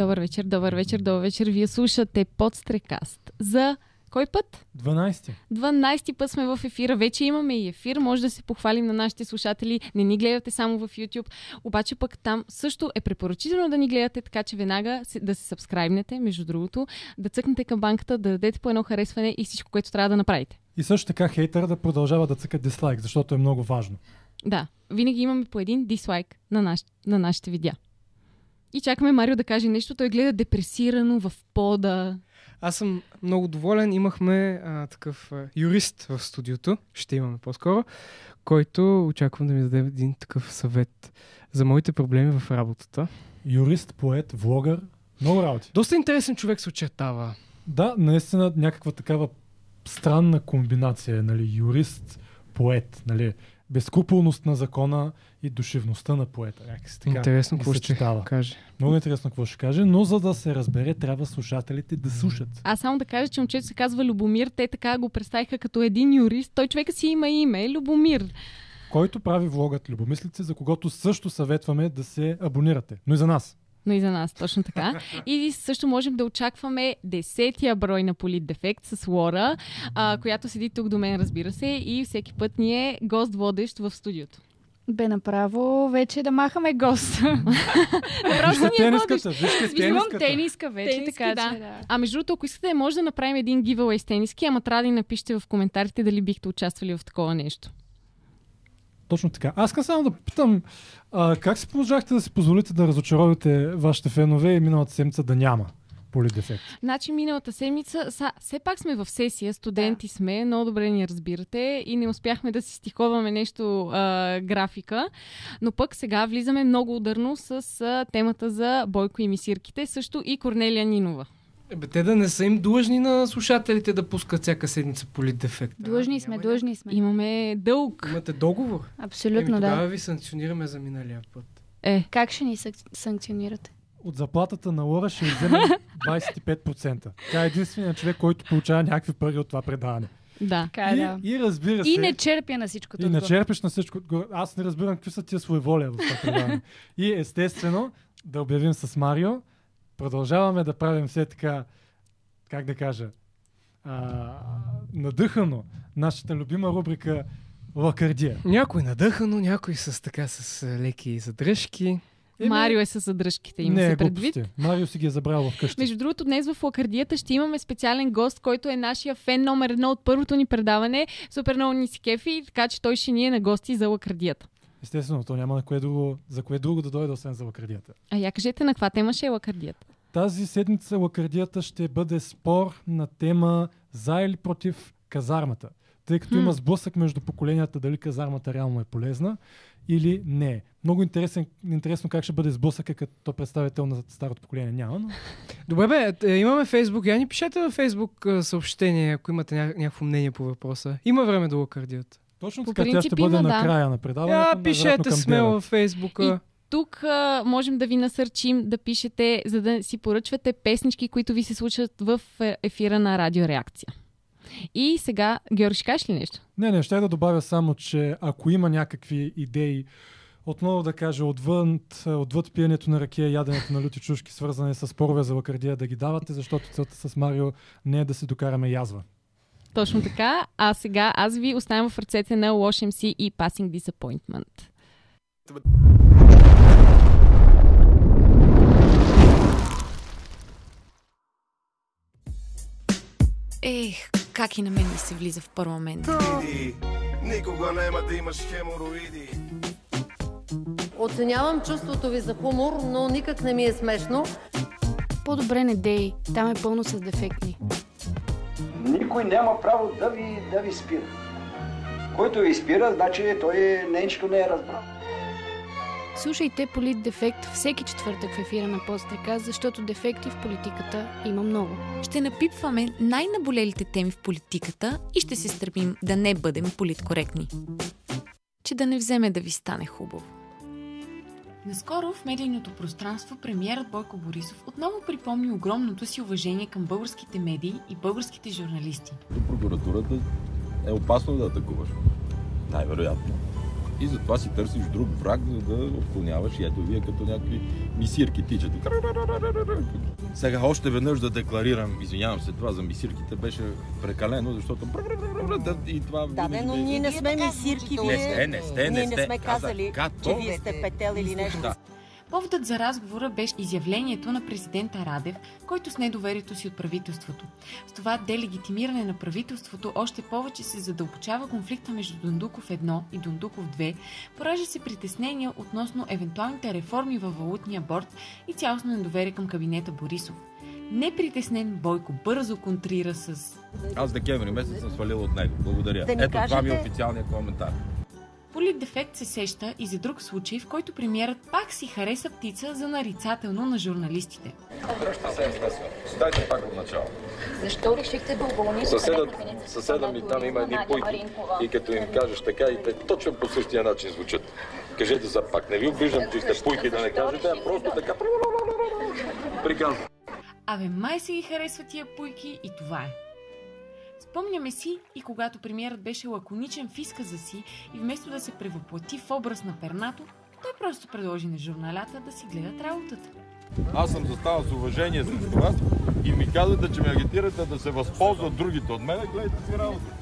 Добър вечер, добър вечер, добър вечер. Вие слушате подстрекаст за кой път? 12. 12 път сме в ефира. Вече имаме и ефир. Може да се похвалим на нашите слушатели. Не ни гледате само в YouTube. Обаче пък там също е препоръчително да ни гледате, така че веднага да се сабскрайбнете, между другото, да цъкнете към банката, да дадете по едно харесване и всичко, което трябва да направите. И също така хейтър да продължава да цъка дислайк, защото е много важно. Да, винаги имаме по един дислайк на, наш, на нашите видеа. И чакаме Марио да каже нещо. Той гледа депресирано в пода. Аз съм много доволен. Имахме а, такъв а, юрист в студиото, ще имаме по-скоро, който очаквам да ми даде един такъв съвет за моите проблеми в работата. Юрист, поет, влогър, много работи. Доста интересен човек се очертава. Да, наистина някаква такава странна комбинация, нали, юрист, поет, нали, безкруполност на закона и душевността на поета. Някакси така Интересно какво ще каже. Много интересно какво ще каже, но за да се разбере, трябва слушателите да слушат. Аз само да кажа, че момчето се казва Любомир. Те така го представиха като един юрист. Той човека си има име. Любомир. Който прави влогът Любомислици, за когото също съветваме да се абонирате. Но и за нас. Но и за нас, точно така. И също можем да очакваме десетия брой на Политдефект с Лора, а, която седи тук до мен, разбира се, и всеки път ни е гост-водещ в студиото. Бе направо вече да махаме гост. Направо Вижте ни е Имам тениската. тениска вече, Тениски, така да. че да. А между другото, ако искате, може да направим един giveaway с тениски, ама трябва да ни напишете в коментарите дали бихте участвали в такова нещо. Точно така. Аз искам само да питам, а, как си можахте да си позволите да разочаровате вашите фенове и миналата седмица да няма политдефект? Значи миналата седмица, са, все пак сме в сесия, студенти да. сме, много добре ни разбирате и не успяхме да си стиховаме нещо а, графика, но пък сега влизаме много ударно с а, темата за Бойко и мисирките, също и Корнелия Нинова. Ебе, те да не са им длъжни на слушателите да пускат всяка седмица политдефект. Длъжни сме, длъжни сме. Имаме дълг. Имате договор? Абсолютно, Еми, тогава да. ви санкционираме за миналия път. Е, Как ще ни санк- санкционирате? От заплатата на Лора ще вземем 25%. Тя е единственият човек, който получава някакви пари от това предаване. да. Така е, И, да. и разбира се, И не черпя на всичкото. и отгоре. начерпиш на всичко. Аз не разбирам какви са тия своеволия в това предаване. И естествено, да обявим с Марио, продължаваме да правим все така, как да кажа, а, надъхано нашата любима рубрика Лакардия. Някой надъхано, някой с така с леки задръжки. Еми, Марио е с задръжките, има не, се предвид. глупости. Марио си ги е забрал вкъщи. Между другото, днес в Лакардията ще имаме специален гост, който е нашия фен номер едно от първото ни предаване. Супер много ни си кефи, така че той ще ни е на гости за Лакардията. Естествено, то няма на кое друго, за кое друго да дойде, освен за лакардията. А я кажете на каква тема ще е Лакардията? Тази седмица лакардията ще бъде спор на тема за или против казармата. Тъй като Хм. има сблъсък между поколенията дали казармата реално е полезна или не. Много интересен, интересно как ще бъде сблъсъка като представител на старото поколение. Няма, но Добре, бе, е, имаме Фейсбук. Я ни пишете във Фейсбук а, съобщение, ако имате ня- някакво мнение по въпроса. Има време да лакардият. точно така тя ще бъде да. края на предаването. Я пишете смело 9. във Фейсбука. Тук а, можем да ви насърчим да пишете, за да си поръчвате песнички, които ви се случат в е, ефира на Радиореакция. И сега, Георги, ще кажеш ли нещо? Не, не, ще да добавя само, че ако има някакви идеи, отново да кажа, отвън, отвъд пиенето на ракия, яденето на люти чушки, свързани с спорове за лакардия, да ги давате, защото целта с Марио не е да се докараме язва. Точно така. А сега аз ви оставям в ръцете на Wash MC и Passing Disappointment. Ех, как и на мен ми се влиза в парламент. Иди, Никога няма да имаш хемороиди. Оценявам чувството ви за хумор, но никак не ми е смешно. По-добре не дей. Там е пълно с дефектни. Никой няма право да ви, да ви спира. Който ви спира, значи той нещо не е разбрал. Слушайте Политдефект всеки четвъртък в ефира на Пострека, защото дефекти в политиката има много. Ще напипваме най-наболелите теми в политиката и ще се стремим да не бъдем политкоректни. Че да не вземе да ви стане хубаво. Наскоро в медийното пространство премиерът Бойко Борисов отново припомни огромното си уважение към българските медии и българските журналисти. До прокуратурата е опасно да атакуваш. Най-вероятно. И затова си търсиш друг враг, за да отклоняваш. И ето вие като някакви мисирки тичат. Сега още веднъж да декларирам, извинявам се, това за мисирките беше прекалено, защото и това Да, бе, но ние не сме мисирки, Не не сте, не Ние не сте. сме казали, като- че вие сте петел или нещо. Поводът за разговора беше изявлението на президента Радев, който с недоверието си от правителството. С това делегитимиране на правителството още повече се задълбочава конфликта между Дундуков 1 и Дундуков 2, поража се притеснения относно евентуалните реформи във валутния борт и цялостно недоверие към кабинета Борисов. Непритеснен Бойко бързо контрира с Аз декември месец съм свалил от него. Благодаря. Да Ето това ми е кажете- официалният коментар. Политдефект се сеща и за друг случай, в който премиерът пак си хареса птица за нарицателно на журналистите. Дръжте се естествено. Дайте пак от начало. Защо решихте да уволните Съседът, съседът ми там има едни пуйки и като им кажеш така и те точно по същия начин звучат. Кажете за пак. Не ви обиждам, че сте пуйки да не кажете, а просто така приказвам. Абе, май се ги харесва тия пуйки и това е. Спомняме си и когато премиерът беше лаконичен в изказа си и вместо да се превъплати в образ на пернато, той просто предложи на журналята да си гледат работата. Аз съм застанал с уважение срещу вас и ми казвате, че ме агитирате да се възползват другите от мен. Гледайте си работа.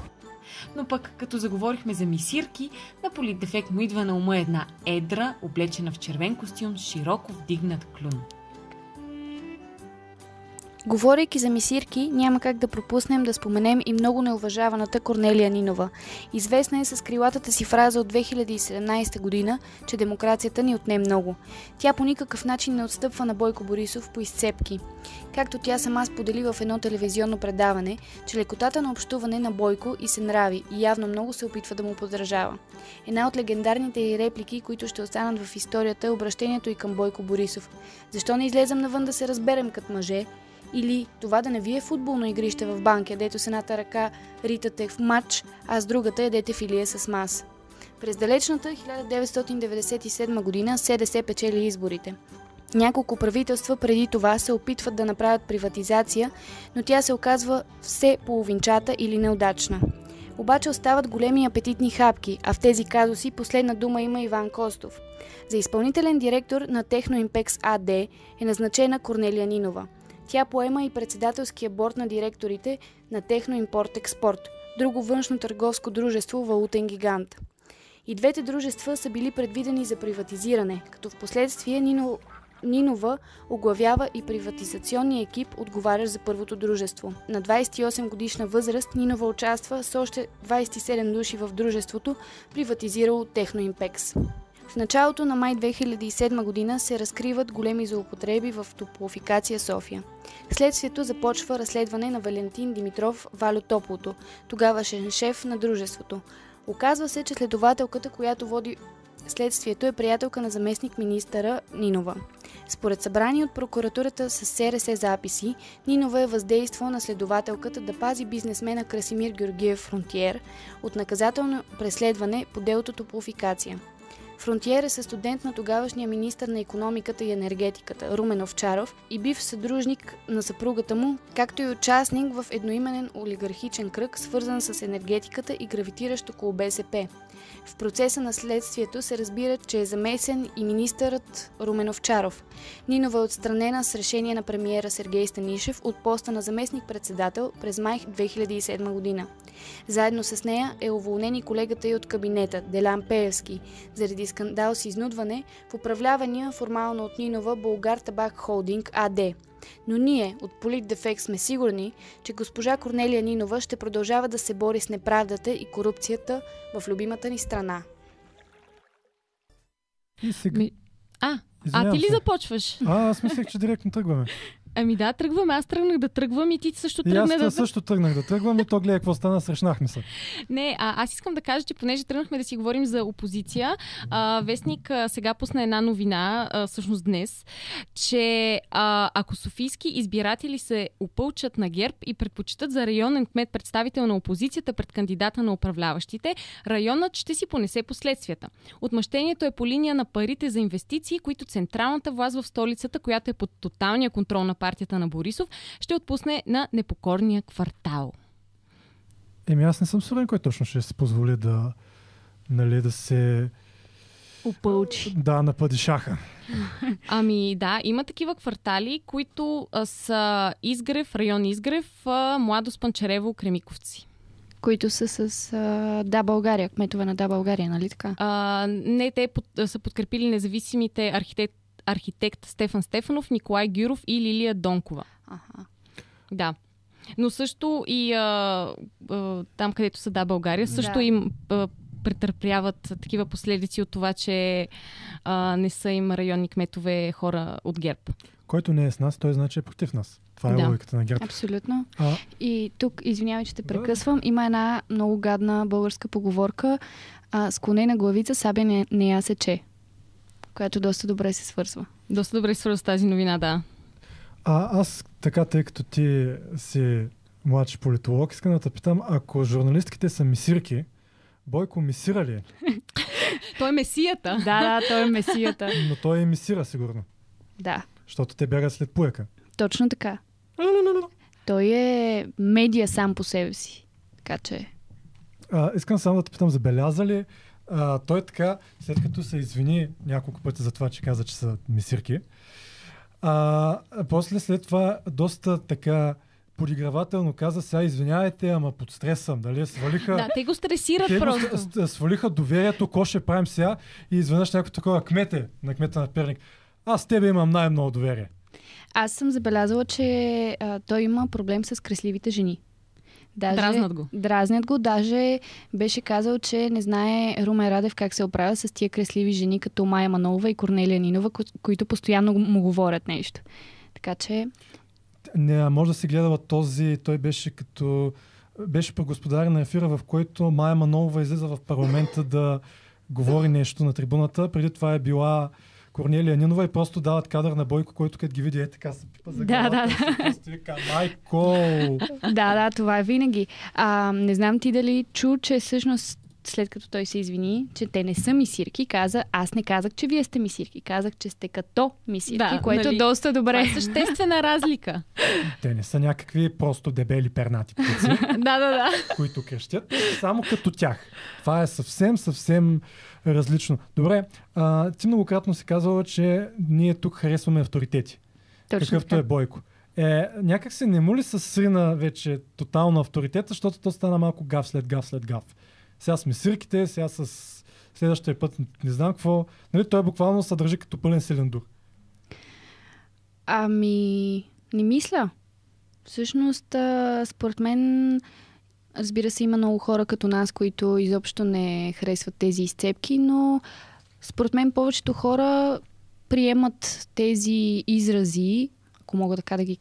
Но пък, като заговорихме за мисирки, на политдефект му идва на ума една едра, облечена в червен костюм с широко вдигнат клюн. Говорейки за мисирки, няма как да пропуснем да споменем и много неуважаваната Корнелия Нинова. Известна е с крилатата си фраза от 2017 година, че демокрацията ни отне много. Тя по никакъв начин не отстъпва на Бойко Борисов по изцепки. Както тя сама сподели в едно телевизионно предаване, че лекотата на общуване на Бойко и се нрави и явно много се опитва да му подражава. Една от легендарните й реплики, които ще останат в историята е обращението и към Бойко Борисов. Защо не излезем навън да се разберем като мъже? Или това да не ви е футболно игрище в банка, дето с едната ръка ритате в матч, а с другата ядете филия с мас. През далечната 1997 година СДС печели изборите. Няколко правителства преди това се опитват да направят приватизация, но тя се оказва все половинчата или неудачна. Обаче остават големи апетитни хапки, а в тези казуси последна дума има Иван Костов. За изпълнителен директор на Техноимпекс АД е назначена Корнелия Нинова. Тя поема и председателския борт на директорите на Техноимпорт Експорт, друго външно търговско дружество валутен гигант. И двете дружества са били предвидени за приватизиране, като в последствие Нино Нинова оглавява и приватизационния екип, отговарящ за първото дружество. На 28 годишна възраст Нинова участва с още 27 души в дружеството, приватизирало Техноимпекс. В началото на май 2007 година се разкриват големи злоупотреби в топлофикация София. Следствието започва разследване на Валентин Димитров Валю Топлото, тогавашен шеф на дружеството. Оказва се, че следователката, която води следствието е приятелка на заместник министъра Нинова. Според събрани от прокуратурата с СРС записи, Нинова е въздействала на следователката да пази бизнесмена Красимир Георгиев Фронтиер от наказателно преследване по делото топлофикация. Фронтиер е студент на тогавашния министр на економиката и енергетиката Румен Овчаров и бив съдружник на съпругата му, както и участник в едноименен олигархичен кръг, свързан с енергетиката и гравитиращ около БСП. В процеса на следствието се разбира, че е замесен и министърът Румен Овчаров. Нинова е отстранена с решение на премиера Сергей Станишев от поста на заместник-председател през май 2007 година. Заедно с нея е уволнен и колегата й от кабинета, Делян Пеевски, заради скандал с изнудване в управлявания формално от Нинова Българ Табак Холдинг АД. Но ние от Политдефект сме сигурни, че госпожа Корнелия Нинова ще продължава да се бори с неправдата и корупцията в любимата ни страна. И сега... Ми... А, а ти ли се. започваш? А, аз мислех, че директно тръгваме. Ами да, тръгвам. Аз тръгнах да тръгвам и ти също И аз тръгна да... също тръгнах да тръгвам и то гледа какво стана, срещнахме се. Не, а, аз искам да кажа, че понеже тръгнахме да си говорим за опозиция, а, Вестник а, сега пусна една новина, а, всъщност днес, че а, ако софийски избиратели се опълчат на ГЕРБ и предпочитат за районен кмет представител на опозицията пред кандидата на управляващите, районът ще си понесе последствията. Отмъщението е по линия на парите за инвестиции, които централната власт в столицата, която е под тоталния контрол на партията на Борисов, ще отпусне на непокорния квартал. Еми аз не съм сигурен кой точно ще си позволи да, нали, да се Опълчи. Да, нападишаха. Ами да, има такива квартали, които а, са Изгрев, район Изгрев, а, Младост, Панчарево, Кремиковци. Които са с а, Да България, кметове на Да България, нали така? А, не, те под, са подкрепили независимите архитект, архитект Стефан Стефанов, Николай Гюров и Лилия Донкова. Аха. Да. Но също и а, а, там, където са Да България, също Да. им а, претърпяват такива последици от това, че а, не са им районни кметове хора от ГЕРБ. Който не е с нас, той значи е против нас. Това е Да. логиката на ГЕРБ. Абсолютно. А, И тук, извинявай, че те прекъсвам, има една много гадна българска поговорка а, склонена главица сабя не, не я сече, която доста добре се свързва. Доста добре свързва с тази новина, да. а аз така, тъй като ти си младши политолог, искам да те питам, ако журналистките са мисирки, Бойко мисира ли е? Той е месията. Да, да, той е месията. Но той е мисира, сигурно. Да, Защото те бягат след пуека. точно така. Той е медия сам по себе си. Така че... А, искам само да те питам, забеляза ли а, той така, след като се извини няколко пъти за това, че каза, че са мисирки, а, после след това доста така подигравателно каза, сега извинявайте, ама под стрес съм, дали свалиха... Да, те го стресират Те го просто. с- свалиха доверието, какво ще правим сега и изведнъж някой такова кмете на кмета на Перник. Аз с тебе имам най-много доверие. Аз съм забелязала, че а, той има проблем с кресливите жени. Даже, Дразнат го. Дразнят го. Даже беше казал, че не знае Румен Радев как се оправя с тия кресливи жени, като Майя Манолова и Корнелия Нинова, ко- които постоянно му говорят нещо. Така че, Не, може да си гледала този, той беше като беше по господаря на ефира, в който Майя Манолова излиза в парламента да говори нещо на трибуната. Преди това е била Корнелия Нинова и просто дават кадър на Бойко, който като ги види е така се пипа за Да, главата. да, просто вика, майко! да, да, това е винаги. А, не знам ти дали чу, че всъщност след като той се извини, че те не са мисирки, каза, аз не казах, че вие сте мисирки, казах, че сте като мисирки, Да, което нали? е доста Това добре. е съществена разлика. Те не са някакви просто дебели пернати птици. да, да, да. които крещят, само като тях. Това е съвсем, съвсем различно. Добре, а, ти многократно си казвала, че ние тук харесваме авторитети. Точно какъвто така. е Бойко. Е, някак се не му ли се срина вече тотално авторитета, защото то стана малко гав след гав след гав. Сега сме сирките, сега с следващия път не знам какво. Нали, той буквално се държи като пълен силендур. Ами, не мисля. Всъщност, според мен, разбира се, има много хора като нас, които изобщо не харесват тези изцепки, но според мен повечето хора приемат тези изрази, ако мога така да ги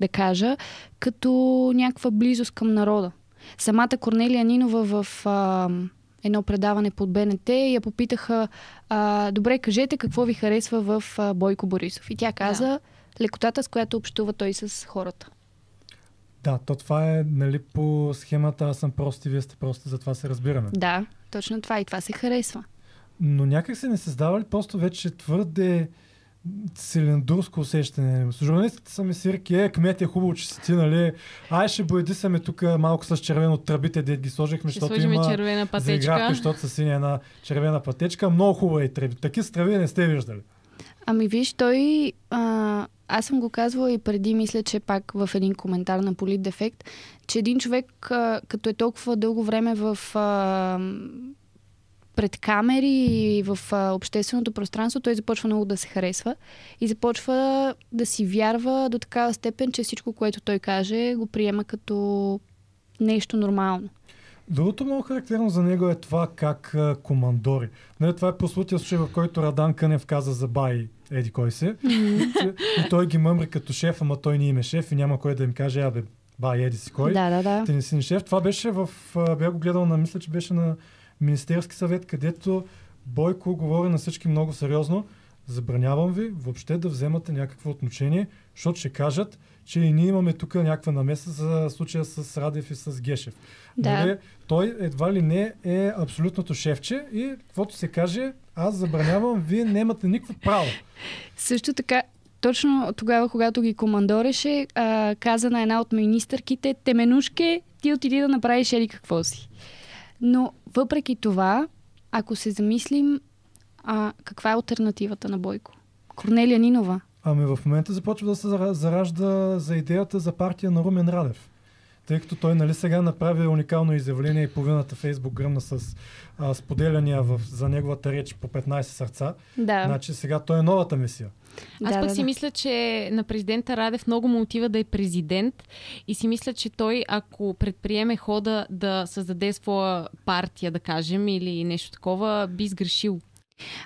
да кажа, като някаква близост към народа. Самата Корнелия Нинова в а, едно предаване под БНТ я попитаха а, добре, кажете какво ви харесва в а, Бойко Борисов. И тя каза да. лекотата, с която общува той с хората. Да, то това е нали, по схемата аз съм прост и вие сте прости, затова се разбираме. Да, точно това и това се харесва. Но някак се не създава ли просто вече твърде цилиндурско усещане. Журналистите са ми сирки, е, кмет е хубаво, че си ти, нали? Ай, ще боядисаме тук малко с червено тръбите, де ги сложихме, Ще защото има червена пътечка. заигравка, защото са синя една червена пътечка. Много хубава е тръби. Таки с тръби не сте виждали. Ами виж, той... А, аз съм го казвала и преди, мисля, че пак в един коментар на Политдефект, че един човек, а, като е толкова дълго време в... А, пред камери и в а, общественото пространство, той започва много да се харесва и започва да си вярва до такава степен, че всичко, което той каже, го приема като нещо нормално. Другото много характерно за него е това как а, командори. Нали, това е прослутия случай, в който Радан Кънев каза за Бай еди кой се. и, той ги мъмри като шеф, ама той не им е шеф и няма кой да им каже, абе, Бай еди си кой. Да, да, да. Ти не си ни шеф. Това беше в... Бях го гледал на... Мисля, че беше на Министерски съвет, където Бойко говори на всички много сериозно. Забранявам ви въобще да вземате някакво отношение, защото ще кажат, че и ние имаме тук някаква намеса за случая с Радев и с Гешев. Да. Нали, той едва ли не е абсолютното шефче и каквото се каже, аз забранявам, вие нямате никакво право. Също така, точно тогава, когато ги командореше, а, каза на една от министърките, Теменушке, ти отиди да направиш ели какво си. Но въпреки това, ако се замислим, А каква е альтернативата на Бойко? Корнелия Нинова. Ами в момента започва да се зара- заражда за идеята за партия на Румен Радев. Тъй като той нали сега направи уникално изявление и половината Фейсбук гръмна с а, споделяния в, за неговата реч по 15 сърца. Да. Значи сега той е новата мисия. Аз Да, пък да, си да. мисля, че на президента Радев много му отива да е президент и си мисля, че той, ако предприеме хода да създаде своя партия, да кажем, или нещо такова, би сгрешил.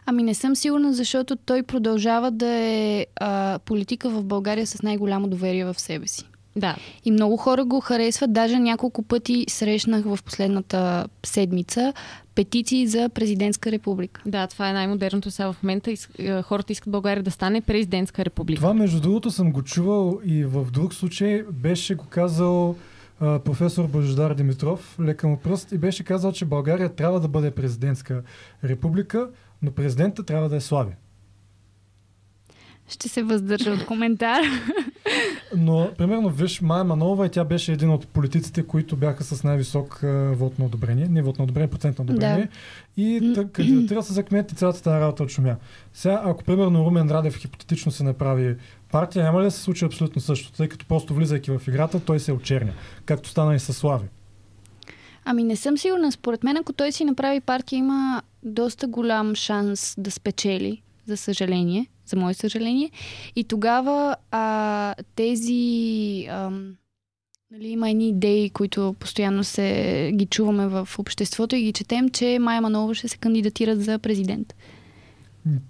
Ами не съм сигурна, защото той продължава да е а, политика в България с най-голямо доверие в себе си. Да. И много хора го харесват. Даже няколко пъти срещнах в последната седмица петиции за президентска република. Да, това е най-модерното сега в момента. Е, Хората искат България да стане президентска република. Това между другото съм го чувал и в друг случай беше го казал професор Божидар Димитров, лека му пръст, и беше казал, че България трябва да бъде президентска република, но президента трябва да е слави. Ще се въздържа от коментар. Но, примерно, виж, Майя Манова и тя беше един от политиците, които бяха с най-висок вод на одобрение, не вод на одобрение, процент на одобрение. И тъ- кандидатира се за кмет и цялата тази работа от шумя. Сега, ако примерно Румен Радев хипотетично се направи партия, няма ли да се случи абсолютно същото, тъй като просто влизайки в играта, той се очерня, както стана и с Слави. Ами не съм сигурна. Според мен, ако той си направи партия, има доста голям шанс да спечели, за съжаление, за мое съжаление. И тогава а, тези... Ам, нали, има едни идеи, които постоянно се ги чуваме в обществото и ги четем, че Майя Манова ще се кандидатират за президент.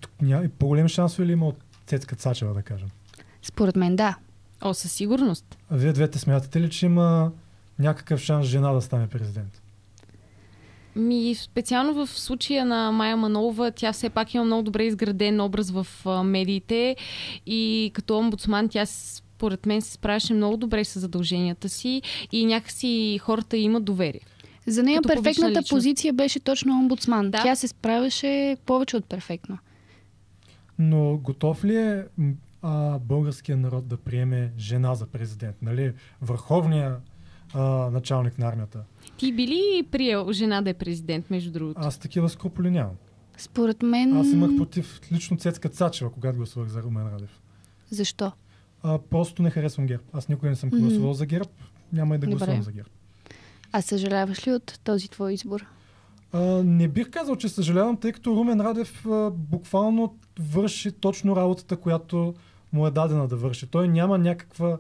Тук Ня... По-големи шансове ли има от Цецка Цачева, да кажем? Според мен, да. О, със сигурност. А вие двете смятате ли, че има някакъв шанс жена да стане президент? Ми, специално в случая на Майя Манолова, тя все пак има много добре изграден образ в а, медиите и като омбудсман тя според мен се справяше много добре с задълженията си и някакси хората имат доверие. За нея перфектната позиция беше точно омбудсман. Да. Тя се справяше повече от перфектно. Но готов ли е а, българския народ да приеме жена за президент? Нали? Върховния а, началник на армията. Ти би ли приел жена да е президент, между другото? Аз такива скрупули нямам. Според мен... Аз имах против лично Цецка Цачева, когато гласувах за Румен Радев. Защо? А, просто не харесвам ГЕРБ. Аз никога не съм Мгм. гласувал за ГЕРБ. Няма и да Добре. гласувам за ГЕРБ. А съжаляваш ли от този твой избор? А, не бих казал, че съжалявам, тъй като Румен Радев а, буквално върши точно работата, която му е дадена да върши. Той няма някаква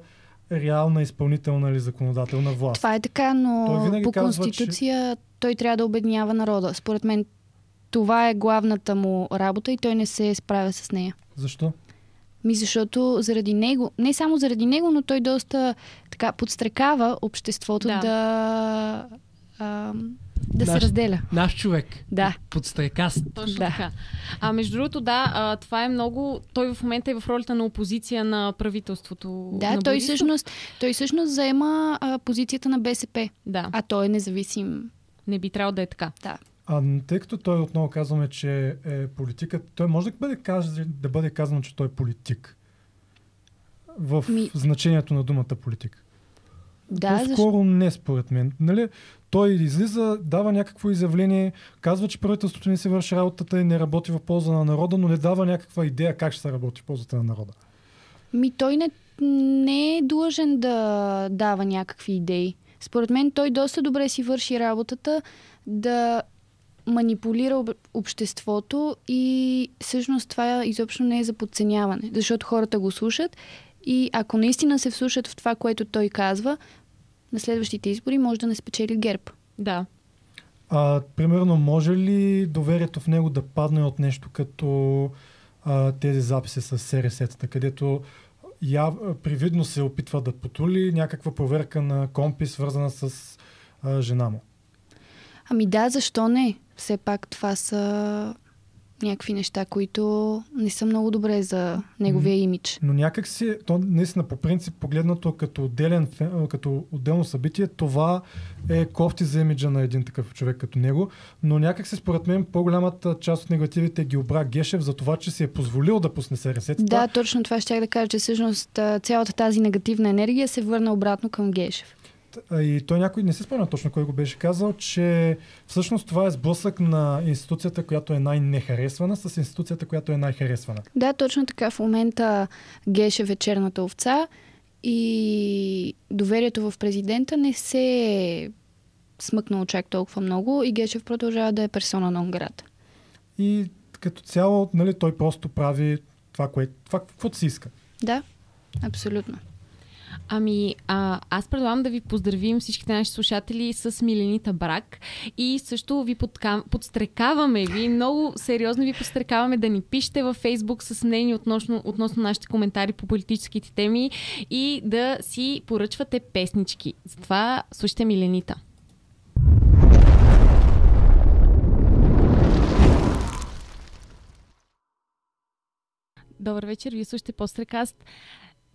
реална изпълнителна или законодателна власт. Това е така, но по казва, Конституция той трябва да обединява народа. Според мен това е главната му работа и той не се справя с нея. Защо? Ми защото заради него, не само заради него, но той доста така подстрекава обществото да, да, а, да се Наш- разделя. Наш човек. Да. Подстрекаст. Точно да. така. А между другото, да, а, това е много... Той в момента е в ролята на опозиция на правителството. Да, на той всъщност, той всъщност заема а, позицията на БСП. Да. А той е независим. Не би трябвало да е така. Да. А, тъй като той отново казваме, че е политика, той може да бъде, каз... да бъде казано, че той е политик. В Ми- значението на думата политик. Да, По-скоро не според мен. Нали? Той излиза, дава някакво изявление, казва, че правителството не се върши работата и не работи в полза на народа, но не дава някаква идея как ще се работи в ползата на народа. Ми той не, не е длъжен да дава някакви идеи. Според мен той доста добре си върши работата да манипулира об- обществото и всъщност това изобщо не е за подценяване, защото хората го слушат и ако наистина се вслушат в това, което той казва, на следващите избори може да не спечели ГЕРБ. Да. А, примерно, може ли доверието в него да падне от нещо като а, тези записи с СРС-тата, където я, привидно се опитва да потули някаква проверка на компи, свързана с а, жена му? Ами да, защо не? Все пак това са някакви неща, които не са много добре за неговия имидж. Но някак си, то наистина по принцип погледнато като, отделен, като отделно събитие, това е кофти за имиджа на един такъв човек като него, но някак си според мен по-голямата част от негативите ги обра Гешев за това, че си е позволил да пусне СРС-тата. Да, точно това ще да кажа, че всъщност цялата тази негативна енергия се върна обратно към Гешев. И той някой, не си спомня точно кой го беше казал, че всъщност това е сблъсък на институцията, която е най-нехаресвана с институцията, която е най-харесвана. Да, точно така. В момента Геше вечерната овца и доверието в президента не се е смъкнало чак толкова много и Гешев продължава да е персона на град. И като цяло, нали, той просто прави това, което, това, каквото си иска. Да, абсолютно. Ами, а, аз предлагам да ви поздравим всичките наши слушатели с Миленита брак и също ви подка... подстрекаваме ви, много сериозно ви подстрекаваме да ни пишете във Фейсбук с мнение относно, относно нашите коментари по политическите теми и да си поръчвате песнички. Затова слушайте Миленита. Добър вечер, вие слушате Пострекаст.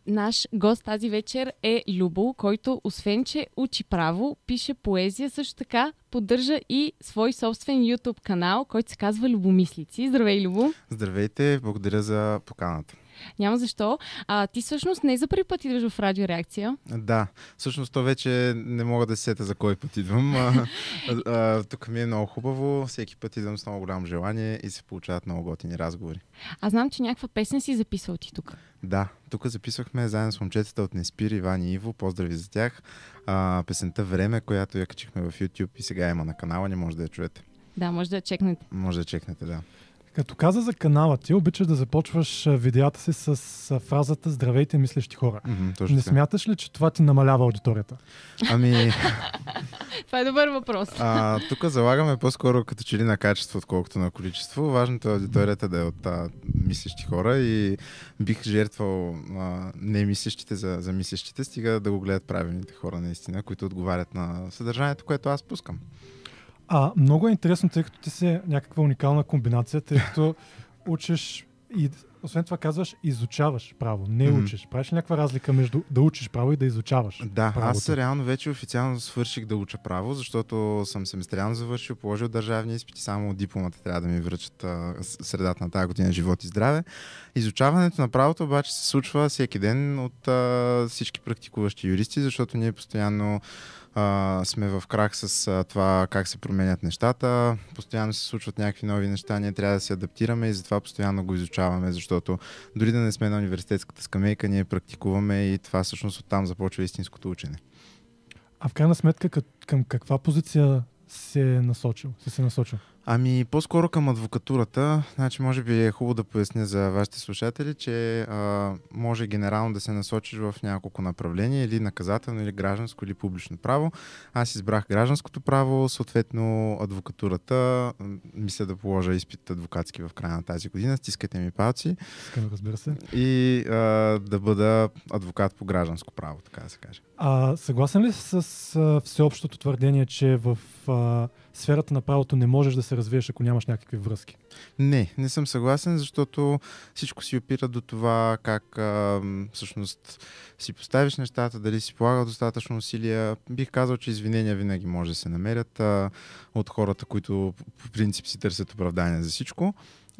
Наш гост тази вечер е Любо, който освен, че учи право, пише поезия, също така поддържа и свой собствен YouTube канал, който се казва Любомислици. Здравей, Любо! Здравейте, благодаря за поканата. Няма защо. А, ти всъщност не за първи път идваш в радиореакция. Да, всъщност то вече не мога да се сета за кой път идвам. а, а, тук ми е много хубаво, всеки път идвам с много голямо желание и се получават много готини разговори. Аз знам, че някаква песен си записал ти тук. Да, тук записвахме заедно с момчетата от Неспир, Иван и Иво. Поздрави за тях. А, песента Време, която я качихме в YouTube и сега има на канала, не може да я чуете. Да, може да я чекнете. Може да чекнете, да. Като каза за канала ти, обичаш да започваш видеята си с фразата Здравейте, мислещи хора. Точно не така. смяташ ли, че това ти намалява аудиторията? Ами, Това е добър въпрос. а, тук залагаме по-скоро като че ли на качество, отколкото на количество. Важното е аудиторията да е от а, мислещи хора и бих жертвал а, не мислещите за, за мислещите, стига да го гледат правилните хора наистина, които отговарят на съдържанието, което аз пускам. А, много е интересно, тъй като ти си някаква уникална комбинация, тъй като учиш и освен това казваш изучаваш право, не Мгм. учиш. Правиш ли някаква разлика между да учиш право и да изучаваш Да, правото? аз реално вече официално свърших да уча право, защото съм семестриално завършил, положил държавни изпити, само дипломата трябва да ми връчат а, средата на тази година живот и здраве. Изучаването на правото обаче се случва всеки ден от а, всички практикуващи юристи, защото ние постоянно а, сме в крак с а, това как се променят нещата, постоянно се случват някакви нови неща, ние трябва да се адаптираме и затова постоянно го изучаваме, защото дори да не сме на университетската скамейка, ние практикуваме и това всъщност оттам започва истинското учене. А в крайна сметка към каква позиция се е насочил? Си се насочил? Ами, по-скоро към адвокатурата. Значи, може би е хубаво да поясня за вашите слушатели, че а, може генерално да се насочиш в няколко направления, или наказателно, или гражданско, или публично право. Аз избрах гражданското право, съответно адвокатурата. Мисля да положа изпит адвокатски в края на тази година. Стискайте ми палци. Искам, разбира се. И а, да бъда адвокат по гражданско право, така да се каже. А съгласен ли с а, всеобщото твърдение, че в а, сферата на правото не можеш да се развиеш, ако нямаш някакви връзки? Не, не съм съгласен, защото всичко си опира до това как а, всъщност си поставиш нещата, дали си полагал достатъчно усилия. Бих казал, че извинения винаги може да се намерят а, от хората, които по принцип си търсят оправдание за всичко.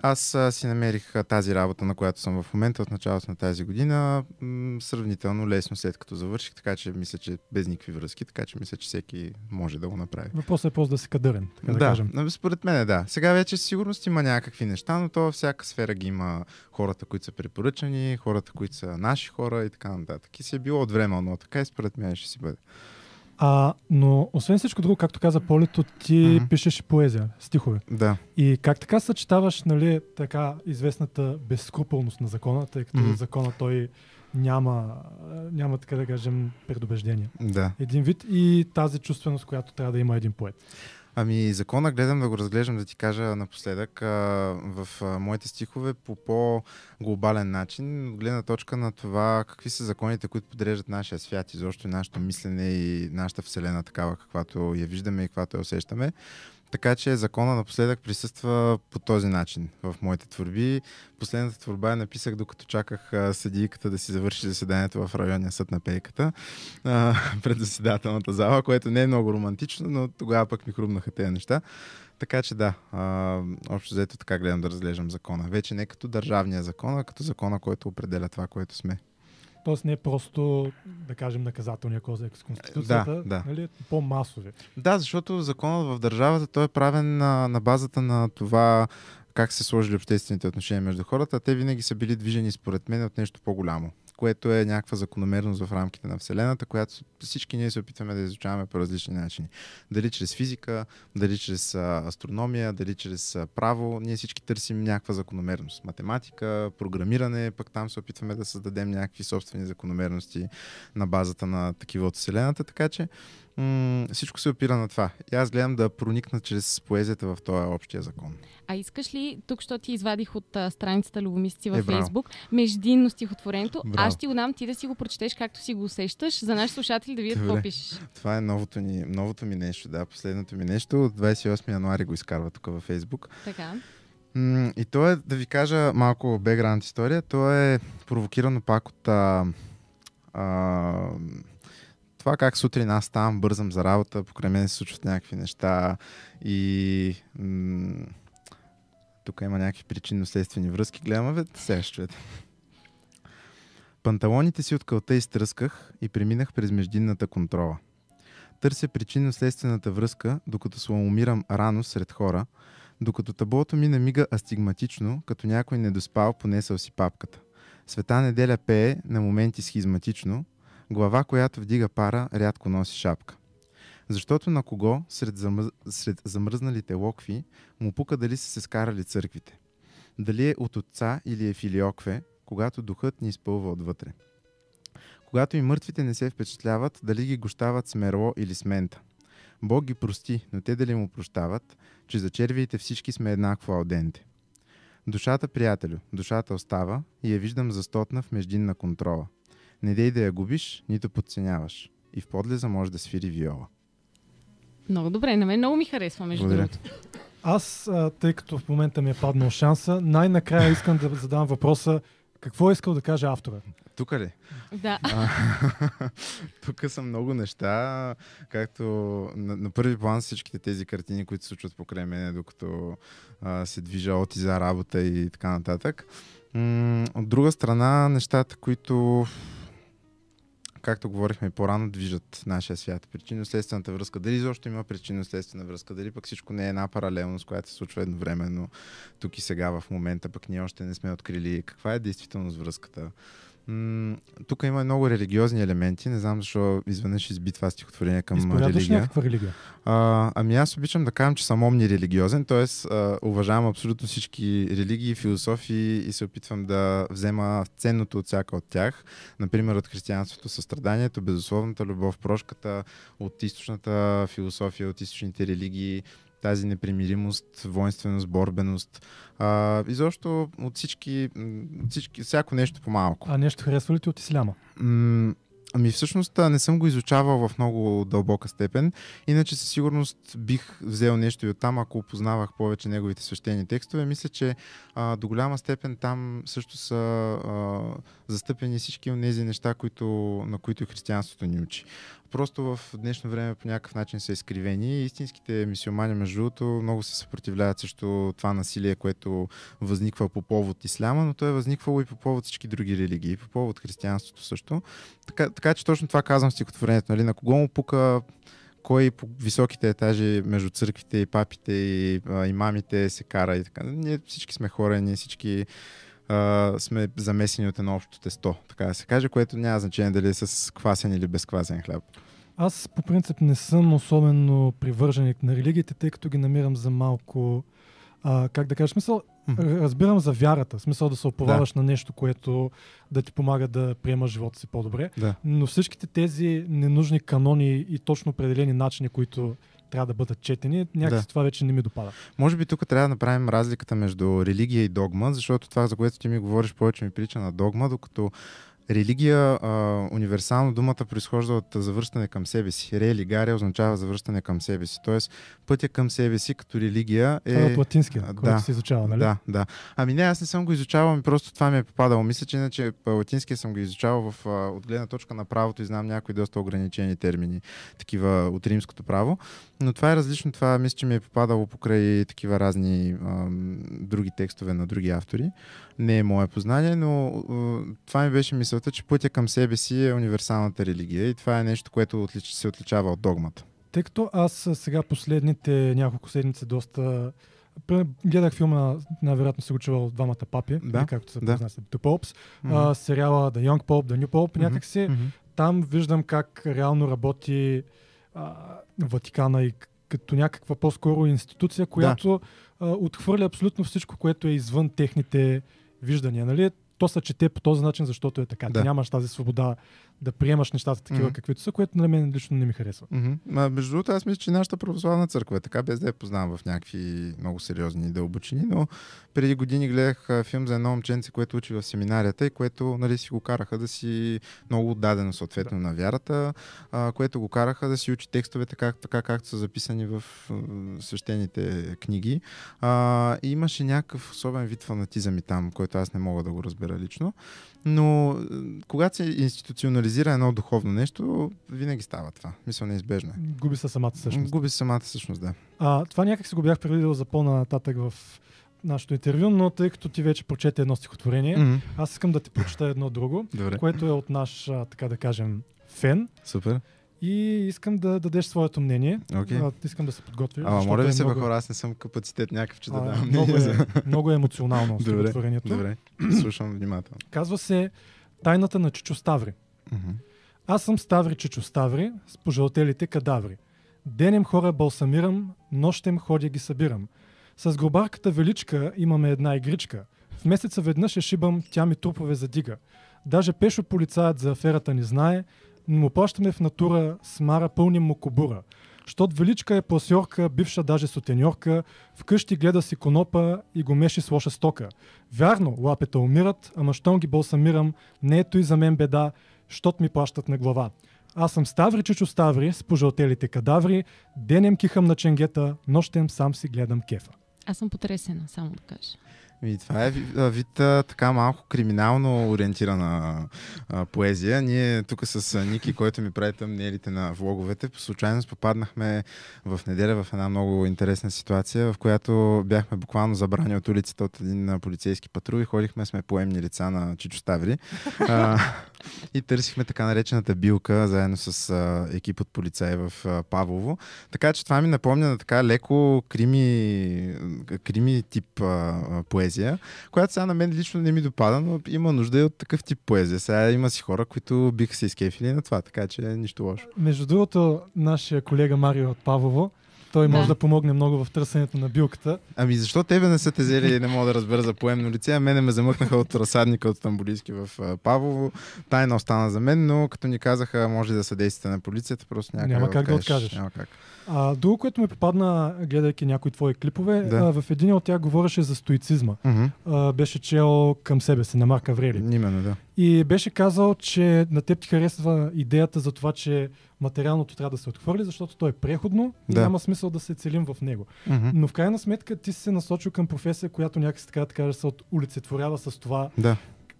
Аз а, си намерих а, тази работа, на която съм в момента от началото на тази година, м, сравнително лесно след като завърших, така че мисля, че без никакви връзки, така че мисля, че всеки може да го направи. Въпросът е просто да си кадърен, така да, Да, кажем. според мен е да. Сега вече сигурност има някакви неща, но то във всяка сфера ги има хората, които са препоръчани, хората, които са наши хора и така нататък. И си е било от време, но така и според мен ще си бъде. А, но освен всичко друго, както каза Полето, ти Мгм. пишеш и поезия, стихове. Да. И как така съчетаваш нали, така известната безскрупулност на закона, тъй като Мгм. закона той няма, няма така да кажем предубеждение. Да. Един вид и тази чувственост, която трябва да има един поет. Ами закона гледам да го разглеждам, да ти кажа напоследък, а, в а, моите стихове по по-глобален начин, гледна точка на това какви са законите, които подреждат нашия свят, изобщо и нашето мислене и нашата вселена такава, каквато я виждаме и каквато я усещаме. Така че закона напоследък присъства по този начин в моите творби. Последната творба я написах докато чаках съдийката да си завърши заседанието в районния съд на Пейката а, пред заседателната зала, което не е много романтично, но тогава пък ми хрумнаха тези неща. Така че да, а, общо взето така гледам да разглеждам закона. Вече не като държавния закон, а като закона, който определя това, което сме. Тоест не е просто, да кажем, наказателния кодекс, Конституцията, Да, да. Нали, по-масови. Да, защото законът в държавата той е правен на, на базата на това как се сложили обществените отношения между хората, а те винаги са били движени според мен от нещо по-голямо, което е някаква закономерност в рамките на Вселената, която всички ние се опитваме да изучаваме по различни начини. Дали чрез физика, дали чрез астрономия, дали чрез право, ние всички търсим някаква закономерност. Математика, програмиране, пък там се опитваме да създадем някакви собствени закономерности на базата на такива от Вселената, така че м- всичко се опира на това. И аз гледам да проникна чрез поезията в този общия закон. А искаш ли, тук, що ти извадих от а, страницата Любомисци в Е. Фейсбук, междинно стихотворението, Браво. аз ще ти го дам ти да си го прочетеш както си го усещаш, за нашите слушатели да видят какво пишеш. Това е новото, ни, новото ми нещо, да, последното ми нещо. От 28 януари го изкарва тук във Фейсбук. Така. М, и то е, да ви кажа малко бекграунд история, то е провокирано пак от а, а, това как сутрин аз ставам, бързам за работа, покрай мен се случват някакви неща и м- тук има някакви причинно-следствени връзки. Гледаме, бе, сега ще чуете. Панталоните си от кълта изтръсках и преминах през междинната контрола. Търся причинно-следствената връзка, докато сламомирам рано сред хора, докато таблото ми намига астигматично, като някой недоспал понесъл си папката. Света неделя пее, на моменти схизматично, глава, която вдига пара, рядко носи шапка. Защото на кого, сред, замъз... сред замръзналите локви, му пука дали са се скарали църквите. Дали е от отца или е филиокве, когато духът ни изпълва отвътре. Когато и мъртвите не се впечатляват, дали ги гощават с мерло или с мента. Бог ги прости, но те дали му прощават, че за червиите всички сме еднакво алденте. Душата, приятелю, душата остава и я виждам застотна в междинна контрола. Не дей да я губиш, нито подценяваш. И в подлеза може да свири виола. Много добре, на мен много ми харесва, между Благодаря. другото. Аз, а, тъй като в момента ми е паднал шанса, най-накрая искам да задам въпроса какво е искал да каже автора. Тук ли? Да. Тук са много неща, както на, на първи план всичките тези картини, които се случват покрай мен, докато а, се движа от и за работа и така нататък. М- от друга страна, нещата, които както говорихме по-рано, движат нашия свят. Причинно-следствената връзка. Дали изобщо има причинно-следствена връзка, дали пък всичко не е една паралелност, която се случва едновременно тук и сега в момента, пък ние още не сме открили каква е действителност връзката. М- тук има много религиозни елементи. Не знам защо изведнъж изби това стихотворение към Изповядваш религия. някаква религия? А, ами аз обичам да кажам, че съм омнирелигиозен, т.е. уважавам абсолютно всички религии, философии и се опитвам да взема ценното от всяка от тях. Например, от християнството състраданието, безусловната любов, прошката, от източната философия, от източните религии, тази непримиримост, воинственост, борбеност. А, изобщо от всички, от всички, всяко нещо по-малко. А нещо харесва ли ти от исляма? М, Ами всъщност не съм го изучавал в много дълбока степен, иначе със сигурност бих взел нещо и оттам, ако опознавах повече неговите свещени текстове. Мисля, че а, до голяма степен там също са а, застъпени всички от тези неща, които, на които християнството ни учи. Просто в днешно време по някакъв начин са изкривени истинските мисиомани, между другото, много се съпротивляват срещу това насилие, което възниква по повод исляма, но то е възниквало и по повод всички други религии, по повод християнството също. Така, така че точно това казвам стихотворението. Нали? На кого му пука кой по високите етажи между църквите и папите и а, имамите се кара и така. Ние всички сме хора, ние всички а, сме замесени от едно общо тесто, така да се каже, което няма значение дали е с квасен или без квасен хляб. Аз по принцип не съм особено привърженик на религиите, тъй като ги намирам за малко, а, как да кажа, смисъл, разбирам за вярата, смисъл да се оповаваш на нещо, което да ти помага да приемаш живота си по-добре, Да. но всичките тези ненужни канони и точно определени начини, които трябва да бъдат четени, някакси Да. това вече не ми допада. Може би тук трябва да направим разликата между религия и догма, защото това, за което ти ми говориш, повече ми прилича на догма, докато религия, а, универсално думата произхожда от завръщане към себе си. Религария означава завръщане към себе си. Тоест, пътя към себе си като религия е... Това е от латинския, А, който се изучава, нали? Да, да. Ами не, аз не съм го изучавал, ми просто това ми е попадало. Мисля, че иначе латинския съм го изучавал в, от гледна точка на правото и знам някои доста ограничени термини, такива от римското право. Но това е различно. Това мисля, че ми е попадало покрай такива разни ам, други текстове на други автори. Не е мое познание, но а, това ми беше мисълта мисълта, че пътя към себе си е универсалната религия и това е нещо, което отлич, се отличава от догмата. Тъй като аз сега последните няколко седмици доста гледах филма, най-вероятно се го чувал двамата папи, Да, или както се да. произнася, The Popes, Мгм. а, сериала The Young Pope, The New Pope, Мгм, някакси мгм. там виждам как реално работи а, Ватикана и като някаква по-скоро институция, която а, отхвърля абсолютно всичко, което е извън техните виждания. Нали? То се чете по този начин, защото е така. Да. Ти нямаш тази свобода да приемаш нещата такива, Мгм. каквито са, което на мен лично не ми харесва. Мгм. Ма, между другото, аз мисля, че нашата православна църква е така, без да я познавам в някакви много сериозни дълбочини, но преди години гледах филм за едно момченце, което учи в семинарията и което нали, си го караха да си много отдадено съответно на вярата, а, което го караха да си учи текстовете как, така, както са записани в свещените книги. А, и имаше някакъв особен вид фанатизъм и там, който аз не мога да го разбера лично. Но когато се институционализира едно духовно нещо, винаги става това. Мисля, неизбежно е. Губи се самата същност. Губи се самата същност, да. А, това някак си го бях предвидил за по-нататък в нашето интервю, но тъй като ти вече прочете едно стихотворение, Мгм. аз искам да ти прочета едно друго, Добре. което е от наш, така да кажем, фен. Супер. И искам да дадеш своето мнение. Окей. А, искам да се подготвиш. Ама моля ви е се, много- хора, аз не съм капацитет някакъв, че да А, давам много, мнение е, много е емоционално Добре, добре. Слушам внимателно. Казва се Тайната на Чичо Ставри. Аз съм Ставри Чичо Ставри с пожълтелите кадаври. Денем хора балсамирам, нощем ходя ги събирам. С гробарката величка имаме една игричка. В месеца веднъж я шибам, тя ми трупове задига. Даже пешо полицаят за аферата не знае, му плащаме в натура, с мара пълним му кобура. Щот величка е пласьорка, бивша даже сутеньорка, вкъщи гледа си конопа и го меши с лоша стока. Вярно, лапета умират, ама щом ги балсамирам, не ето и за мен беда, щот ми плащат на глава. Аз съм Ставри Чичо Ставри с пожълтелите кадаври, денем кихам на ченгета, нощем сам си гледам кефа. Аз съм потресена, само да кажа. И това е вид така малко криминално ориентирана а, поезия. Ние тук с Ники, който ми прави тъмнелите на влоговете, по случайност попаднахме в неделя в една много интересна ситуация, в която бяхме буквално забрани от улицата от един полицейски патрул и ходихме сме поемни лица на Чичо Ставри. И търсихме така наречената билка, заедно с а, екип от полицаи в а, Павлово. Така че това ми напомня на така леко крими, крими тип а, а, поезия, която сега на мен лично не ми допада, но има нужда и от такъв тип поезия. Сега има си хора, които биха се изкефили на това, така че нищо лошо. Между другото, нашия колега Марио от Павлово, той може Да. да помогне много в търсенето на билката. Ами защо тебе не са те взели и не мога да разбера за поемно лице, а мене ме замъкнаха от разсадника от Тамбулийски в Павлово. Тайна остана за мен, но като ни казаха, може да съдействате на полицията, просто някак Няма как да откажеш. Няма как. А, друго, което ми попадна, гледайки някои твои клипове, Да. а, в един от тях говореше за стоицизма. Мгм. А, беше чел към себе си, на Марк Аврели. Именно, да. И беше казал, че на теб ти харесва идеята за това, че материалното трябва да се отхвърли, защото то е преходно и Да. няма смисъл да се целим в него. Мгм. Но в крайна сметка ти си се насочил към професия, която някакси така да кажа се улицетворява с това, Да.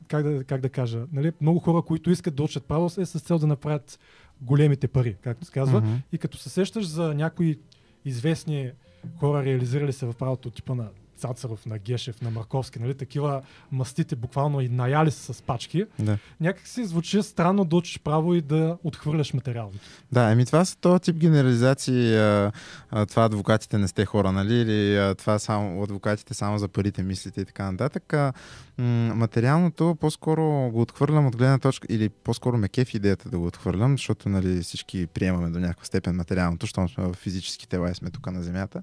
как да, как да кажа, нали? много хора, които искат да учат право, е с цел да направят големите пари, както се казва. Мгм. И като се сещаш за някои известни хора, реализирали се в правото, типа на Цацаров, на Гешев, на Марковски, нали? такива мастите буквално и наяли са с пачки, Да. някак си звучи странно да учиш право и да отхвърляш материалното. Да, ами това са този тип генерализации, а, а, това адвокатите не сте хора, нали, или а, това само, адвокатите само за парите мислите и така нататък. А, м- материалното по-скоро го отхвърлям от гледна точка, или по-скоро ме кеф идеята да го отхвърлям, защото нали, всички приемаме до някаква степен материалното, защото сме в физически тела и сме тук на Земята.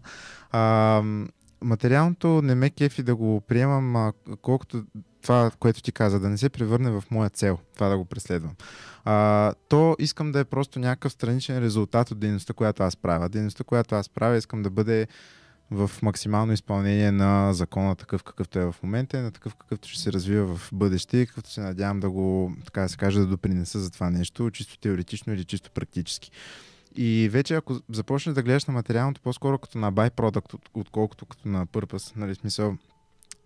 А, материалното не ме кефи да го приемам, а, колкото това, което ти каза, да не се превърне в моя цел, това да го преследвам. А, то искам да е просто някакъв страничен резултат от дейността, която аз правя. Дейността, която аз правя, искам да бъде в максимално изпълнение на закона такъв какъвто е в момента на такъв какъвто ще се развива в бъдеще и какъвто се надявам да го, така да се каже, да допринеса за това нещо, чисто теоретично или чисто практически. И вече ако започнеш да гледаш на материалното по-скоро като на от- отколкото като на purpose, нали, смисъл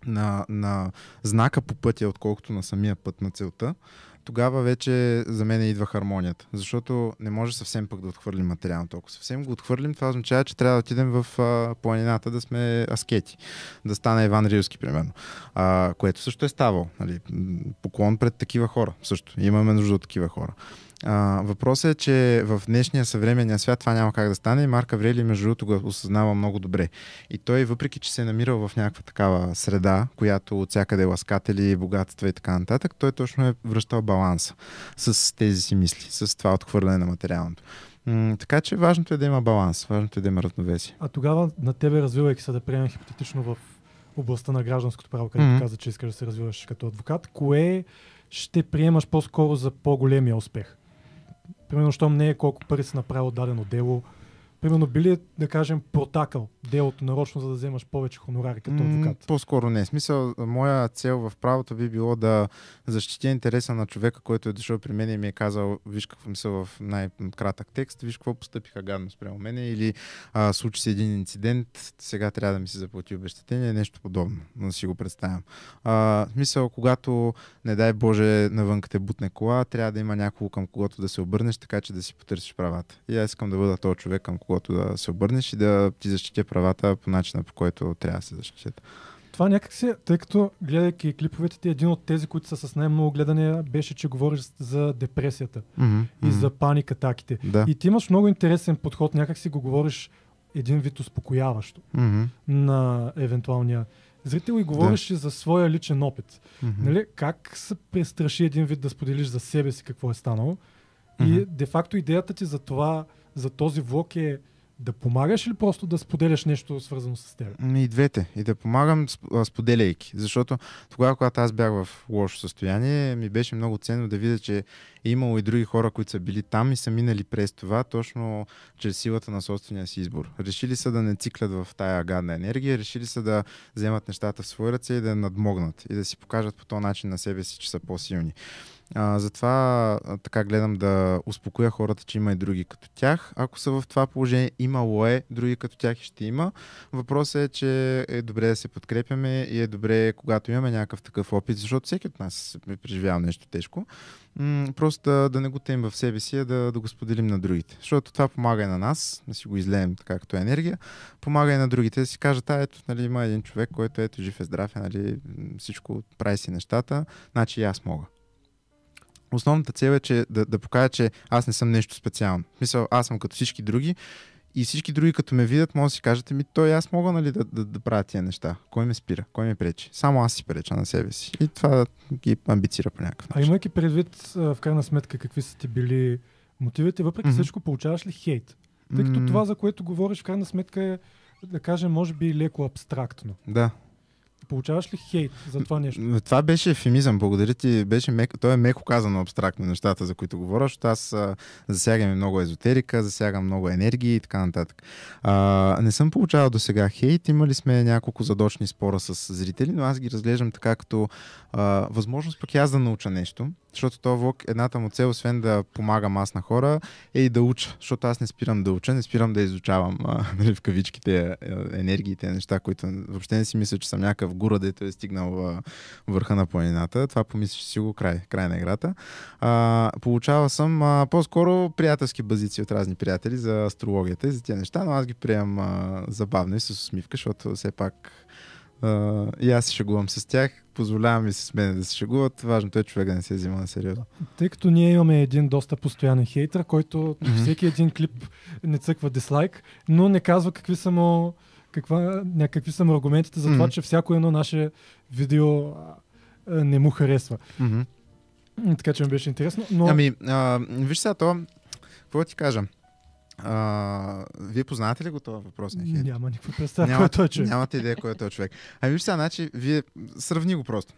на, на знака по пътя, отколкото на самия път на целта, тогава вече за мен идва хармонията. Защото не може съвсем пък да отхвърлим материалното. Ако съвсем го отхвърлим, това означава, че трябва да отидем в а, планината да сме аскети. Да стане Иван Рилски, примерно. А, което също е ставало. Нали? Поклон пред такива хора. Също. Имаме нужда от такива хора. А, въпросът е, че в днешния съвременния свят това няма как да стане и Марк Аврели, между другото, го осъзнава много добре. И той, въпреки че се е намирал в някаква такава среда, която от всякъде е ласкатели, богатства и така нататък, той точно е връщал баланса с тези си мисли, с това отхвърляне на материалното. М- така че важното е да има баланс, важното е да има равновесие. А тогава на тебе, развивайки се да приемем хипотетично в областта на гражданското право, където Мгм. каза, че искаш да се развиваш като адвокат, кое ще приемаш по-скоро за по-големия успех? Примерно, щом не е колко пари си направил дадено дело, примерно били, да кажем, протакал делото нарочно, за да вземаш повече хонорари като М, адвокат. По-скоро не. Смисъл, моя цел в правото би било да защитя интереса на човека, който е дошъл при мен и ми е казал, виж какво мисля в най-кратък текст, виж какво постъпиха гадно спрямо мене или а, случи се един инцидент, сега трябва да ми се заплати обещатение, нещо подобно, да си го представям. А, смисъл, когато, не дай Боже, навън те бутне кола, трябва да има някого към когото да се обърнеш, така че да си потърсиш правата. И аз искам да бъда този човек, към когото да се обърнеш и да ти защитя правата по начина, по който трябва да се защитят. Това някак си, тъй като гледайки клиповете ти, един от тези, които са с най-много гледане, беше, че говориш за депресията Мгм, и за паник атаките. Да. И ти имаш много интересен подход, някак си го говориш един вид успокояващо Мгм. на евентуалния зрител и говориш и за своя личен опит. Мгм. Нали, как се престраши един вид да споделиш за себе си какво е станало. И Мгм. де-факто идеята ти за това, за този влог е да помагаш или просто да споделяш нещо свързано с теб? Ами И двете. И да помагам, споделяйки. Защото тогава, когато аз бях в лошо състояние, ми беше много ценно да видя, че е имало и други хора, които са били там и са минали през това, точно чрез силата на собствения си избор. Решили са да не циклят в тая гадна енергия, решили са да вземат нещата в свои ръце и да надмогнат и да си покажат по този начин на себе си, че са по-силни. А, затова а, така гледам да успокоя хората, че има и други като тях. Ако са в това положение, имало е други като тях и ще има. Въпросът е, че е добре да се подкрепяме и е добре, когато имаме някакъв такъв опит, защото всеки от нас е преживял нещо тежко. М- просто да, да не го теем в себе си, а да, да го споделим на другите. Защото това помага и на нас, да си го излеем така като енергия, помага и на другите да си кажат, а ето, нали, има един човек, който ето жив е здрав, е, нали, всичко прави си нещата, значи и аз мога. Основната цел е че, да, да покажа, че аз не съм нещо специално. Смисъл, аз съм като всички други и всички други, като ме видят, може да си кажат, ми той аз мога нали, да, да, да правя тия неща. Кой ме спира? Кой ме пречи? Само аз си преча на себе си. И това ги амбицира по някакъв А имайки предвид, в крайна сметка, какви са ти били мотивите, въпреки Мгм. всичко, получаваш ли хейт? Тъй като М. това, за което говориш, в крайна сметка е, да кажем, може би леко абстрактно. Да. Получаваш ли хейт за това нещо? Това беше ефемизъм, благодаря ти. Беше мек... Той е меко казано абстрактно нещата, за които говоря, защото аз а, засягам много езотерика, засягам много енергии и така нататък. А, не съм получавал до сега хейт, имали сме няколко задочни спора с зрители, но аз ги разглеждам така като а, възможност пък аз да науча нещо, защото този влог, едната му цел, освен да помагам аз на хора, е и да уча, защото аз не спирам да уча, не спирам да изучавам а, нали, в кавичките енергиите, неща, които въобще не си мисля, че съм някакъв гура, дето е стигнал а, върха на планината. Това помислиш си го край, край на играта. А, получава съм а, по-скоро приятелски базици от разни приятели за астрологията и за тези неща, но аз ги приемам а, забавно и с усмивка, защото все пак а, и аз се шегувам с тях, позволявам и с мен да се шегуват. Важното е човек да не се взима на сериозно. Тъй като ние имаме един доста постоянен хейтър, който Мгм. всеки един клип не цъква дислайк, но не казва какви са му, каква, някакви са му аргументите за това, Мгм. че всяко едно наше видео а, не му харесва. М, Така че ми беше интересно. Но... Ами, а, виж сега то, какво ти кажа? А, вие познавате ли го това въпрос? Няма никаква представа кой е този човек. Нямате идея кой е този човек. Ами виж сега, значи, вие сравни го просто.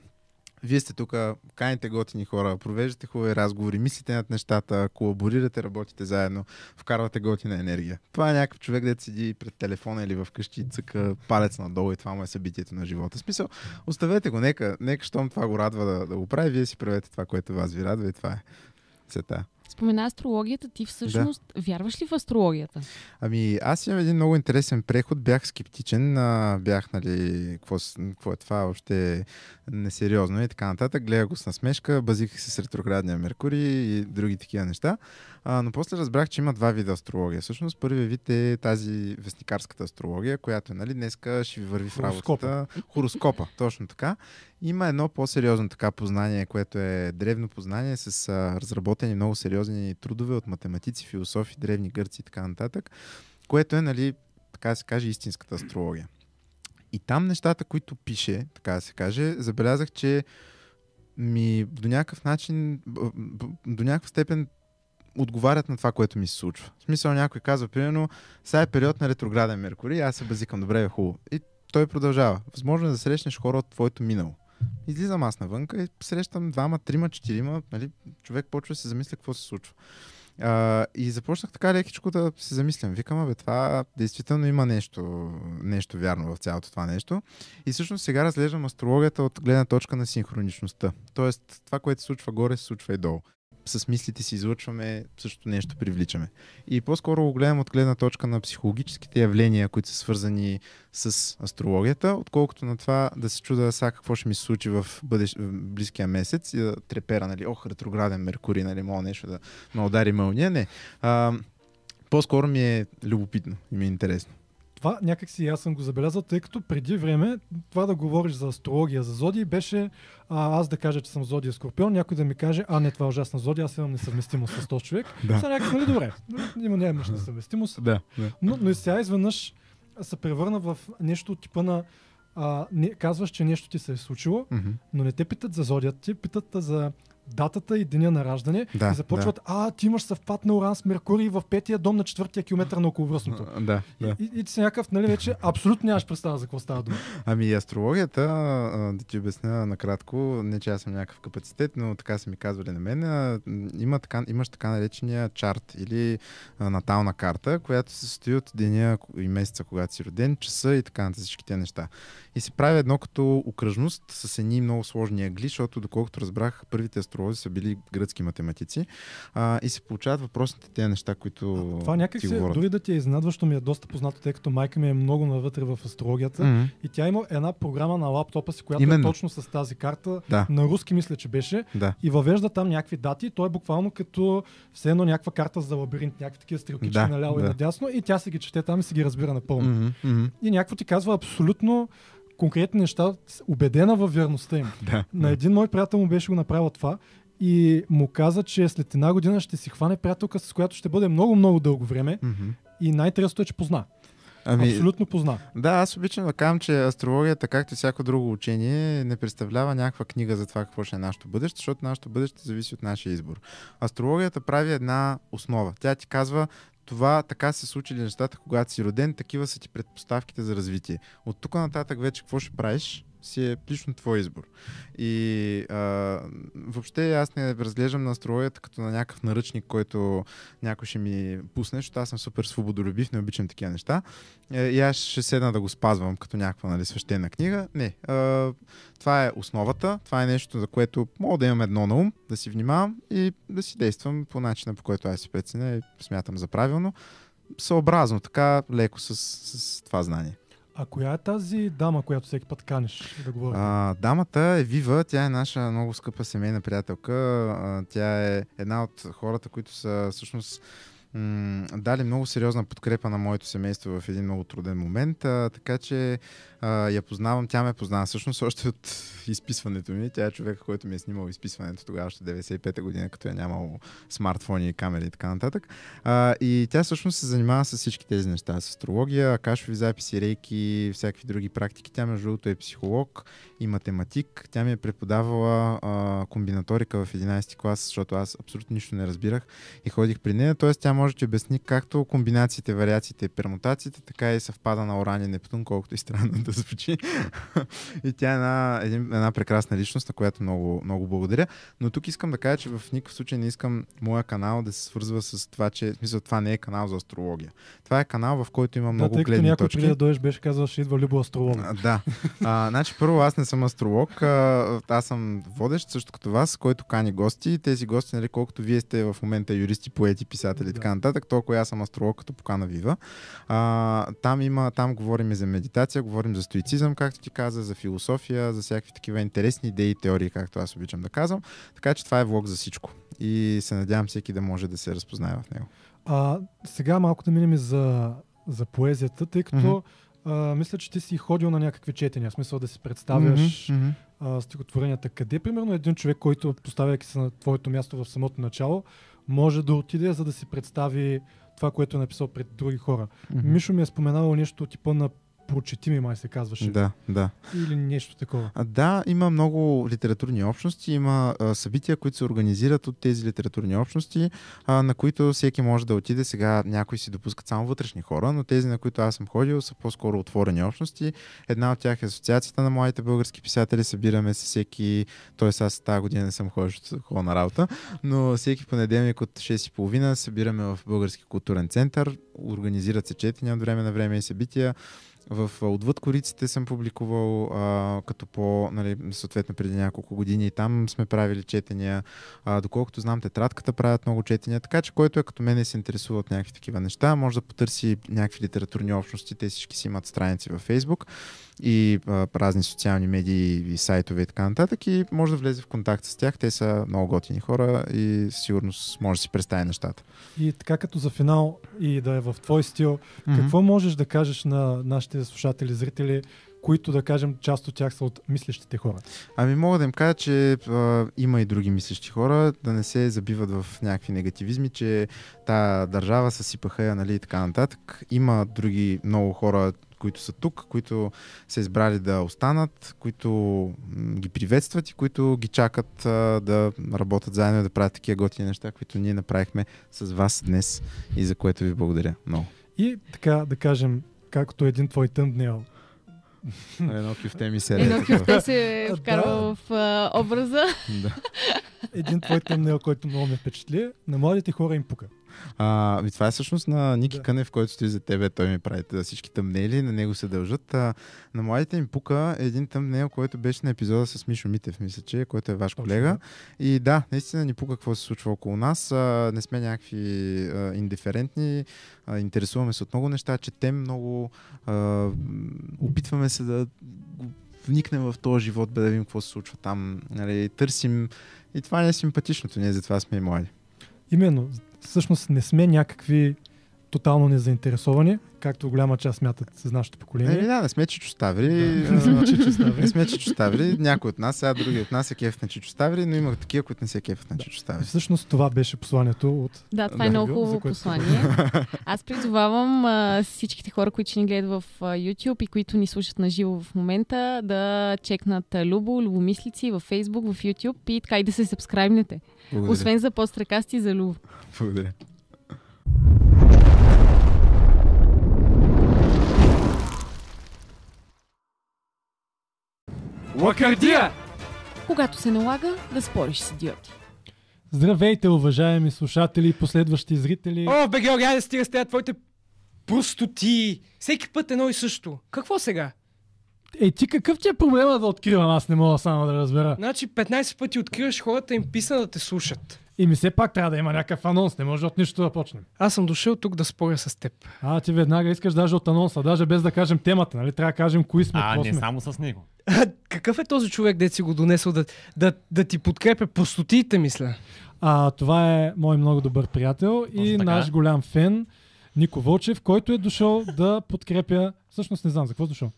Вие сте тук, каните готини хора, провеждате хубави разговори, мислите над нещата, колаборирате, работите заедно, вкарвате готина енергия. Това е някакъв човек, дето седи пред телефона или вкъщи и цъка палец надолу и това му е събитието на живота. Смисъл, оставете го, нека, нека щом това го радва да, да го прави, вие си правете това, което вас ви радва и това е. Сета. Спомена астрологията. Ти всъщност да. вярваш ли в астрологията? Ами, аз имам един много интересен преход. Бях скептичен. А, бях, нали, какво, какво е това, още несериозно и така нататък. Гледах го с насмешка, базиках се с ретроградния Меркурий и други такива неща. А, но после разбрах, че има два вида астрология. Всъщност, първият вид е тази вестникарската астрология, която е, нали, днеска ще ви върви в работата. Хороскопа, точно така. Има едно по-сериозно така познание, което е древно познание с а, разработени много сериозни трудове от математици, философи, древни гърци и така нататък, което е, нали, така да се каже, истинската астрология. И там нещата, които пише, така да се каже, забелязах, че ми до някакъв начин, до някаква степен отговарят на това, което ми се случва. В смисъл някой казва, примерно, сега е период на ретрограден Меркурий, аз се базикам, добре, е хубаво. И той продължава. Възможно е да срещнеш хора от твоето минало. Излизам аз навънка и срещам двама, трима, четирима, нали, човек почва да се замисля какво се случва. А, и започнах така лекичко да се замислям. Викам, бе, това действително има нещо, нещо вярно в цялото това нещо. И всъщност сега разглеждам астрологията от гледна точка на синхроничността. Тоест, това, което се случва горе, се случва и долу с мислите си излъчваме, същото нещо привличаме. И по-скоро го гледам от гледна точка на психологическите явления, които са свързани с астрологията, отколкото на това да се чуда сега какво ще ми се случи в, бъдещ, в близкия месец и да трепера, нали, ох, ретрограден Меркурий, нали, мога нещо да ме удари мълния. Не. А, по-скоро ми е любопитно и ми е интересно. Това някакси аз съм го забелязал, тъй като преди време това да говориш за астрология, за зодии беше а, аз да кажа, че съм зодия Скорпион, някой да ми каже, а не, това е ужасна зодия, аз имам несъвместимост с този човек. Да. Сега някак, нали, добре, има нямаш несъвместимост. Да, да. Но, но и сега изведнъж се превърна в нещо от типа на а, не, казваш, че нещо ти се е случило, mm-hmm. но не те питат за зодията ти, питат за датата и деня на раждане да, и започват, да. а, ти имаш съвпад на Уран с Меркурий в петия дом на четвъртия километър на околовръстното. Да, да. И, и, ти си някакъв, нали, вече абсолютно нямаш представа за какво става дума. Ами и астрологията, да ти обясня накратко, не че аз съм някакъв капацитет, но така са ми казвали на мен, има така, имаш така наречения чарт или натална карта, която се състои от деня и месеца, когато си роден, часа и така на всички тези неща. И се прави едно като окръжност с едни много сложни агли, защото доколкото разбрах, първите астролози са били гръцки математици а, и се получават въпросните тези неща, които. А, това някак се, дори да ти е изненадващо, ми е доста познато, тъй като майка ми е много навътре в астрологията mm-hmm. и тя има една програма на лаптопа си, която е Именно. е точно с тази карта. Да. На руски мисля, че беше. Да. И въвежда там някакви дати. Той е буквално като все едно някаква карта за лабиринт, някакви такива стрелкички да, наляво да. и надясно и тя се ги чете там и се ги разбира напълно. Mm-hmm. И някакво ти казва абсолютно конкретни неща, убедена във верността им. Да, на един мой приятел му беше го направил това и му каза, че след една година ще си хване приятелка, с която ще бъде много-много дълго време mm-hmm. и най-интересното е, че позна. Ами, Абсолютно позна. Да, аз обичам да кажам, че астрологията, както и всяко друго учение, не представлява някаква книга за това какво ще е нашето бъдеще, защото нашето бъдеще зависи от нашия избор. Астрологията прави една основа. Тя ти казва това така се случили нещата, когато си роден, такива са ти предпоставките за развитие. От тук нататък вече какво ще правиш, си е лично твой избор. И а, въобще аз не разглеждам на астрологията като на някакъв наръчник, който някой ще ми пусне, защото аз съм супер свободолюбив, не обичам такива неща. Е, и аз ще седна да го спазвам като някаква нали, свещена книга. Не. А, това е основата, това е нещо, за което мога да имам едно на ум, да си внимавам и да си действам по начина, по който аз си преценя и смятам за правилно. Съобразно, така леко с, с това знание. А коя е тази дама, която всеки път канеш да говори? А, дамата е Вива, тя е наша много скъпа семейна приятелка. А, тя е една от хората, които са всъщност м- дали много сериозна подкрепа на моето семейство в един много труден момент. А, така че а, я познавам, тя ме познава всъщност още от изписването ми. Тя е човек, който ми е снимал изписването тогава, още 95-та година, като е нямало смартфони, и камери и така нататък. А, и тя всъщност се занимава с всички тези неща. С астрология, кашови записи, рейки, всякакви други практики. Тя между другото е психолог и математик. Тя ми е преподавала а, комбинаторика в 11 клас, защото аз абсолютно нищо не разбирах и ходих при нея. Тоест тя може да ти обясни както комбинациите, вариациите и пермутациите, така и съвпада на Оран и Нептун, колкото и странно да звучи. и тя е една, един, една прекрасна личност, на която много, много благодаря. Но тук искам да кажа, че в никакъв случай не искам моя канал да се свързва с това, че в смисъл, това не е канал за астрология. Това е канал, в който има Да, много тъй гледни някой точки. преди да дойдеш беше казал, ще идва Любо астролог. А, Да. А, значи, първо, аз не съм астролог. А, аз съм водещ, също като вас, който кани гости. Тези гости, нали, колкото вие сте в момента юристи, поети, писатели и така нататък, толкова аз съм астролог като покана Вива. А, там, има, там говорим и за медитация, говорим за стоицизъм, както ти каза, за философия, за всякакви такива интересни идеи и теории, както аз обичам да казвам. Така че това е влог за всичко. И се надявам всеки да може да се разпознае в него. А, сега малко да минем и за, за поезията, тъй като а, мисля, че ти си ходил на някакви четения, в смисъл да си представяш мгм. а, стихотворенията. Къде, примерно, един човек, който поставяйки се на твоето място в самото начало, може да отиде, за да си представи това, което е написал пред други хора. Мгм. Мишо ми е споменавал нещо типа на прочети ми, май се казваше. Да, да. Или нещо такова. А, да, има много литературни общности, има а, събития, които се организират от тези литературни общности, а, на които всеки може да отиде. Сега някои си допускат само вътрешни хора, но тези, на които аз съм ходил, са по-скоро отворени общности. Една от тях е Асоциацията на младите български писатели. Събираме се всеки, т.е. аз тази година не съм ходил, ходя на работа, но всеки понеделник от 6.30 събираме в Български културен център. Организират се четения от време на време и събития. В Отвъд кориците съм публикувал а, като по, нали, съответно преди няколко години и там сме правили четения. А, доколкото знам, тетрадката правят много четения, така че който е като мен се интересува от някакви такива неща, може да потърси някакви литературни общности. Те всички си имат страници във Facebook и а, разни социални медии и сайтове и така нататък и може да влезе в контакт с тях. Те са много готини хора и със сигурност може да си представи нещата. И така като за финал и да е в твой стил, Мгм. какво можеш да кажеш на нашите слушатели, зрители, които да кажем част от тях са от мислещите хора? Ами мога да им кажа, че а, има и други мислещи хора, да не се забиват в някакви негативизми, че та държава съсипаха я, нали, и така нататък. Има други много хора, които са тук, които са избрали да останат, които ги приветстват и които ги чакат а, да работят заедно и да правят такива готини неща, които ние направихме с вас днес и за което ви благодаря много. И така да кажем, както един твой тъмбнел. Едно кюфте ми се Едно реде кюфте се Да. вкарва в а, образа. Да. Един твой тъмбнел, който много ме впечатли. На младите хора им пука. А, това е всъщност на Ники Да. Кънев, който стои за тебе. Той ми прави да всички тъмнели, на него се дължат. А, на младите им пука е един тъмнел, който беше на епизода с Мишо Митев, мисля, че, който е ваш Точно, колега. И да, наистина ни пука какво се случва около нас. А, не сме някакви а, индиферентни, а, интересуваме се от много неща, четем много, а, опитваме се да вникнем в този живот, бе да видим какво се случва там. Нали, търсим и това не е симпатичното, ние затова сме и млади. Именно, всъщност не сме някакви тотално незаинтересовани, както голяма част смятат с нашето поколение. Не, да, не сме чичоставри. Да, не сме чичоставри. Не сме чичоставри. Някой от нас, сега други от нас се кефят на чичоставри, но има такива, които не се кефят на чичоставри. Всъщност това беше посланието от... Да, това е Да. много хубаво което- послание. Аз призовавам а, всичките хора, които ни гледат в а, YouTube и които ни слушат на живо в момента, да чекнат а, Любо, Любомислици в Facebook, в YouTube и така и да се сабскрайбнете. Благодаря. Освен за пострекасти за Любо. Благодаря. Лакардия! Когато се налага, да спориш с идиоти. Здравейте, уважаеми слушатели и последващи зрители. О, бе, Георги, айде стига с тези твоите простоти. Всеки път едно и също. Какво сега? Ей, ти какъв ти е проблема да откривам? Аз не мога само да разбера. Значи 15 пъти откриваш хората им писна да те слушат. И ми все пак трябва да има някакъв анонс, не може от нищо да почнем. Аз съм дошъл тук да споря с теб. А, ти веднага искаш даже от анонса, даже без да кажем темата, нали? Трябва да кажем кои сме, А, не сме. само с него. А, какъв е този човек, де си го донесъл да, да, да ти подкрепя простотиите, мисля? А, това е мой много добър приятел и така. наш голям фен Нико Вълчев, който е дошъл да подкрепя... Всъщност не знам за какво е дошъл.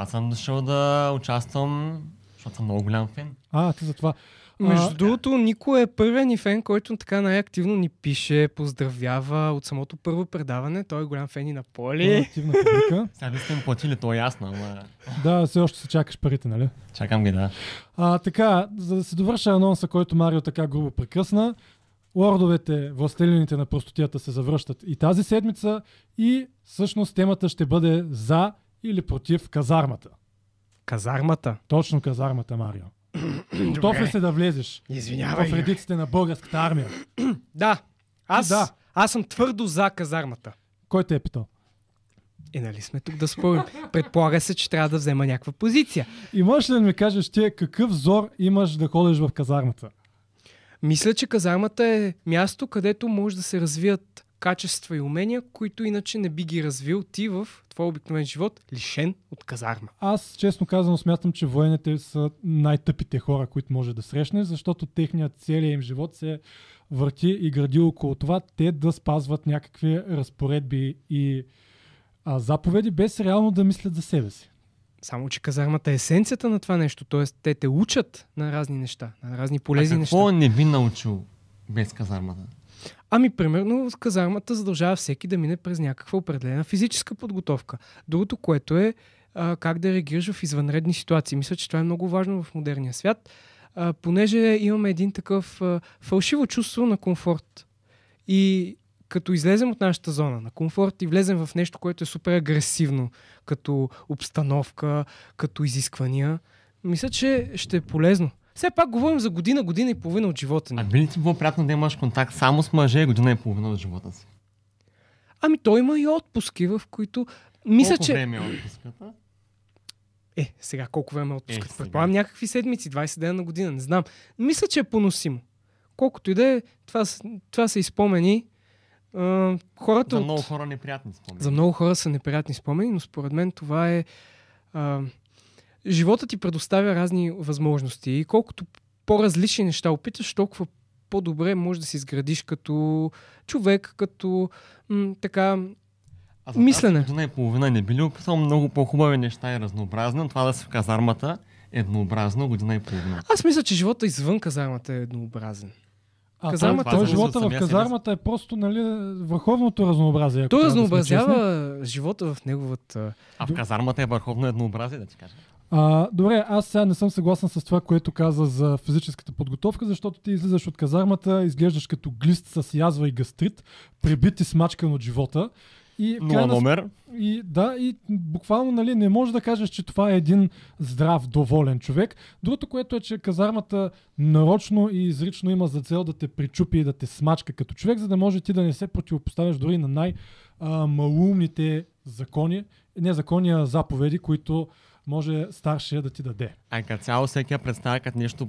Аз съм дошъл да участвам, защото съм много голям фен. А, ти за това. Между А, другото, Нико е първият ни фен, който така най-активно ни пише, поздравява от самото първо предаване. Той е голям фен и на това е Поли. активна публика. Сега ви сте ми платили, то е ясно, ама Да, все още се чакаш парите, нали? чакам ги, да. А, така, за да се довърша анонса, който Марио така грубо прекъсна, лордовете, властелините на простотията се завръщат и тази седмица и всъщност темата ще бъде за или против казармата. Казармата. Точно казармата, Марио. Готов ли се да влезеш Извинявай. в редиците на българската армия? Да. Аз, Да. аз съм твърдо за казармата. Кой те е питал? Е, нали сме тук да спорим? Предполага се, че трябва да взема някаква позиция. И можеш ли да ми кажеш ти какъв взор имаш да ходиш в казармата? Мисля, че казармата е място, където може да се развият качества и умения, които иначе не би ги развил ти в твой обикновен живот, лишен от казарма. Аз, честно казано, смятам, че военните са най-тъпите хора, които може да срещнеш, защото техният целият им живот се върти и гради около това те да спазват някакви разпоредби и а, заповеди, без реално да мислят за себе си. Само, че казармата е есенцията на това нещо, т.е. те те учат на разни неща, на разни полезни а неща. какво не би научил без казармата? Ами, примерно, казармата задължава всеки да мине през някаква определена физическа подготовка. Другото, което е а, как да реагираш в извънредни ситуации. Мисля, че това е много важно в модерния свят, а, понеже имаме един такъв а, фалшиво чувство на комфорт. И като излезем от нашата зона на комфорт и влезем в нещо, което е супер агресивно, като обстановка, като изисквания, мисля, че ще е полезно. Все пак говорим за година, година и половина от живота ни. А би ли ти било приятно да имаш контакт само с мъже година и половина от живота си? Ами той има и отпуски, в които... Мисля, Колко че... време е отпуската? Е, сега колко време е? Е, сега. Предполагам някакви седмици, 20 дена на година, не знам. Мисля, че е поносимо. Колкото и да е, това, това са изпомени. А, хората За от... много хора неприятни спомени. За много хора са неприятни спомени, но според мен това е... А, живота ти предоставя разни възможности и колкото по-различни неща опиташ, толкова по-добре можеш да се изградиш като човек, като м- така А за мислене. година и половина не би ли описал много по-хубави неща и разнообразни, от това да си в казармата еднообразно година и половина? Аз мисля, че живота извън казармата е еднообразен. А Казармата- той, Това живота в казармата е просто нали, върховното разнообразие. Той трябва да разнообразява живота в неговата... А в казармата е върховно еднообразие, да ти кажа. А, добре, аз сега не съм съгласен с това, което каза за физическата подготовка, защото ти излизаш от казармата, изглеждаш като глист с язва и гастрит, прибит и смачкан от живота. И Нула крайна номер. И да, и буквално нали, не можеш да кажеш, че това е един здрав, доволен човек. Другото, което е, че казармата нарочно и изрично има за цел да те причупи и да те смачка като човек, за да може ти да не се противопоставяш дори на най-малумните закони, не закони, а заповеди, които може старшия да ти даде. А като цяло всеки я представя като нещо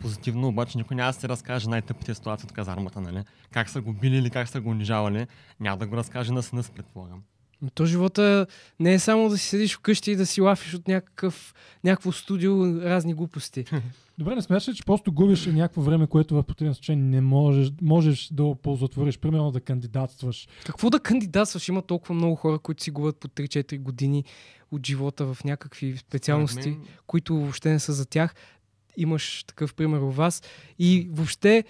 позитивно, обаче никой няма да си разкаже най-тъпите ситуации от казармата, нали? Как са го били или как са го унижавали, няма да го разкаже на сина си, предполагам. Но то живота не е само да си седиш вкъщи и да си лафиш от някакъв, някакво студио разни глупости. Добре, не смяташ ли, че просто губиш някакво време, което в противен случай не можеш, можеш да оползотвориш, примерно да кандидатстваш. Какво да кандидатстваш? Има толкова много хора, които си губят по 3-4 години от живота в някакви специалности, мен- които въобще не са за тях. Имаш такъв пример у вас. И въобще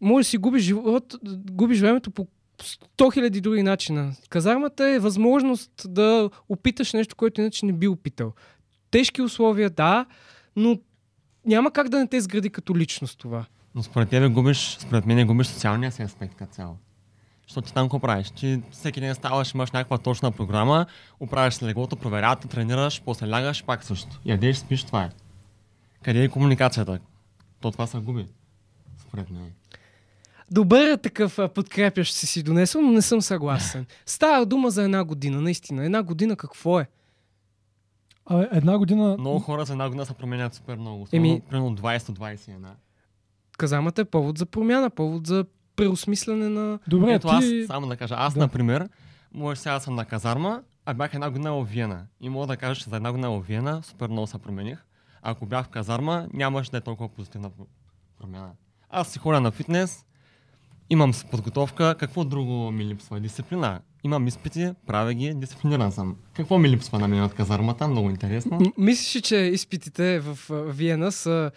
може да си губиш, живот, губиш времето по 100 000 други начина. Казармата е възможност да опиташ нещо, което иначе не би опитал. Тежки условия, да, но няма как да не те сгради като личност това. Но според тебе губиш, според мен губиш социалния си аспект като цяло. Защото ти там какво правиш? Ти всеки ден ставаш, имаш някаква точна програма, оправяш се леглото, проверявате, тренираш, после лягаш, пак също. Ядеш, спиш, това е. Къде е комуникацията? То това се губи. Според мен. Добър е такъв подкрепящ си си донесъл, но не съм съгласен. Става дума за една година, наистина. Една година какво е? А, една година... Много хора за една година се променят супер много. Еми-. Примерно 20-21. Казамата е повод за промяна, повод за преосмислене на... Добре, Ето ти... аз само да кажа. Аз, Да. например, може сега съм на казарма, а бях една година в Виена. И мога да кажа, че за една година в Виена супер много се промених. А ако бях в казарма, нямаше да е толкова позитивна про- промяна. Аз си ходя на фитнес, имам си подготовка. Какво друго ми липсва? Дисциплина. Имам изпити, правя ги, дисциплиниран съм. Какво ми липсва на мен от казармата? Много интересно. М- Мислиш ли, че изпитите в Виена са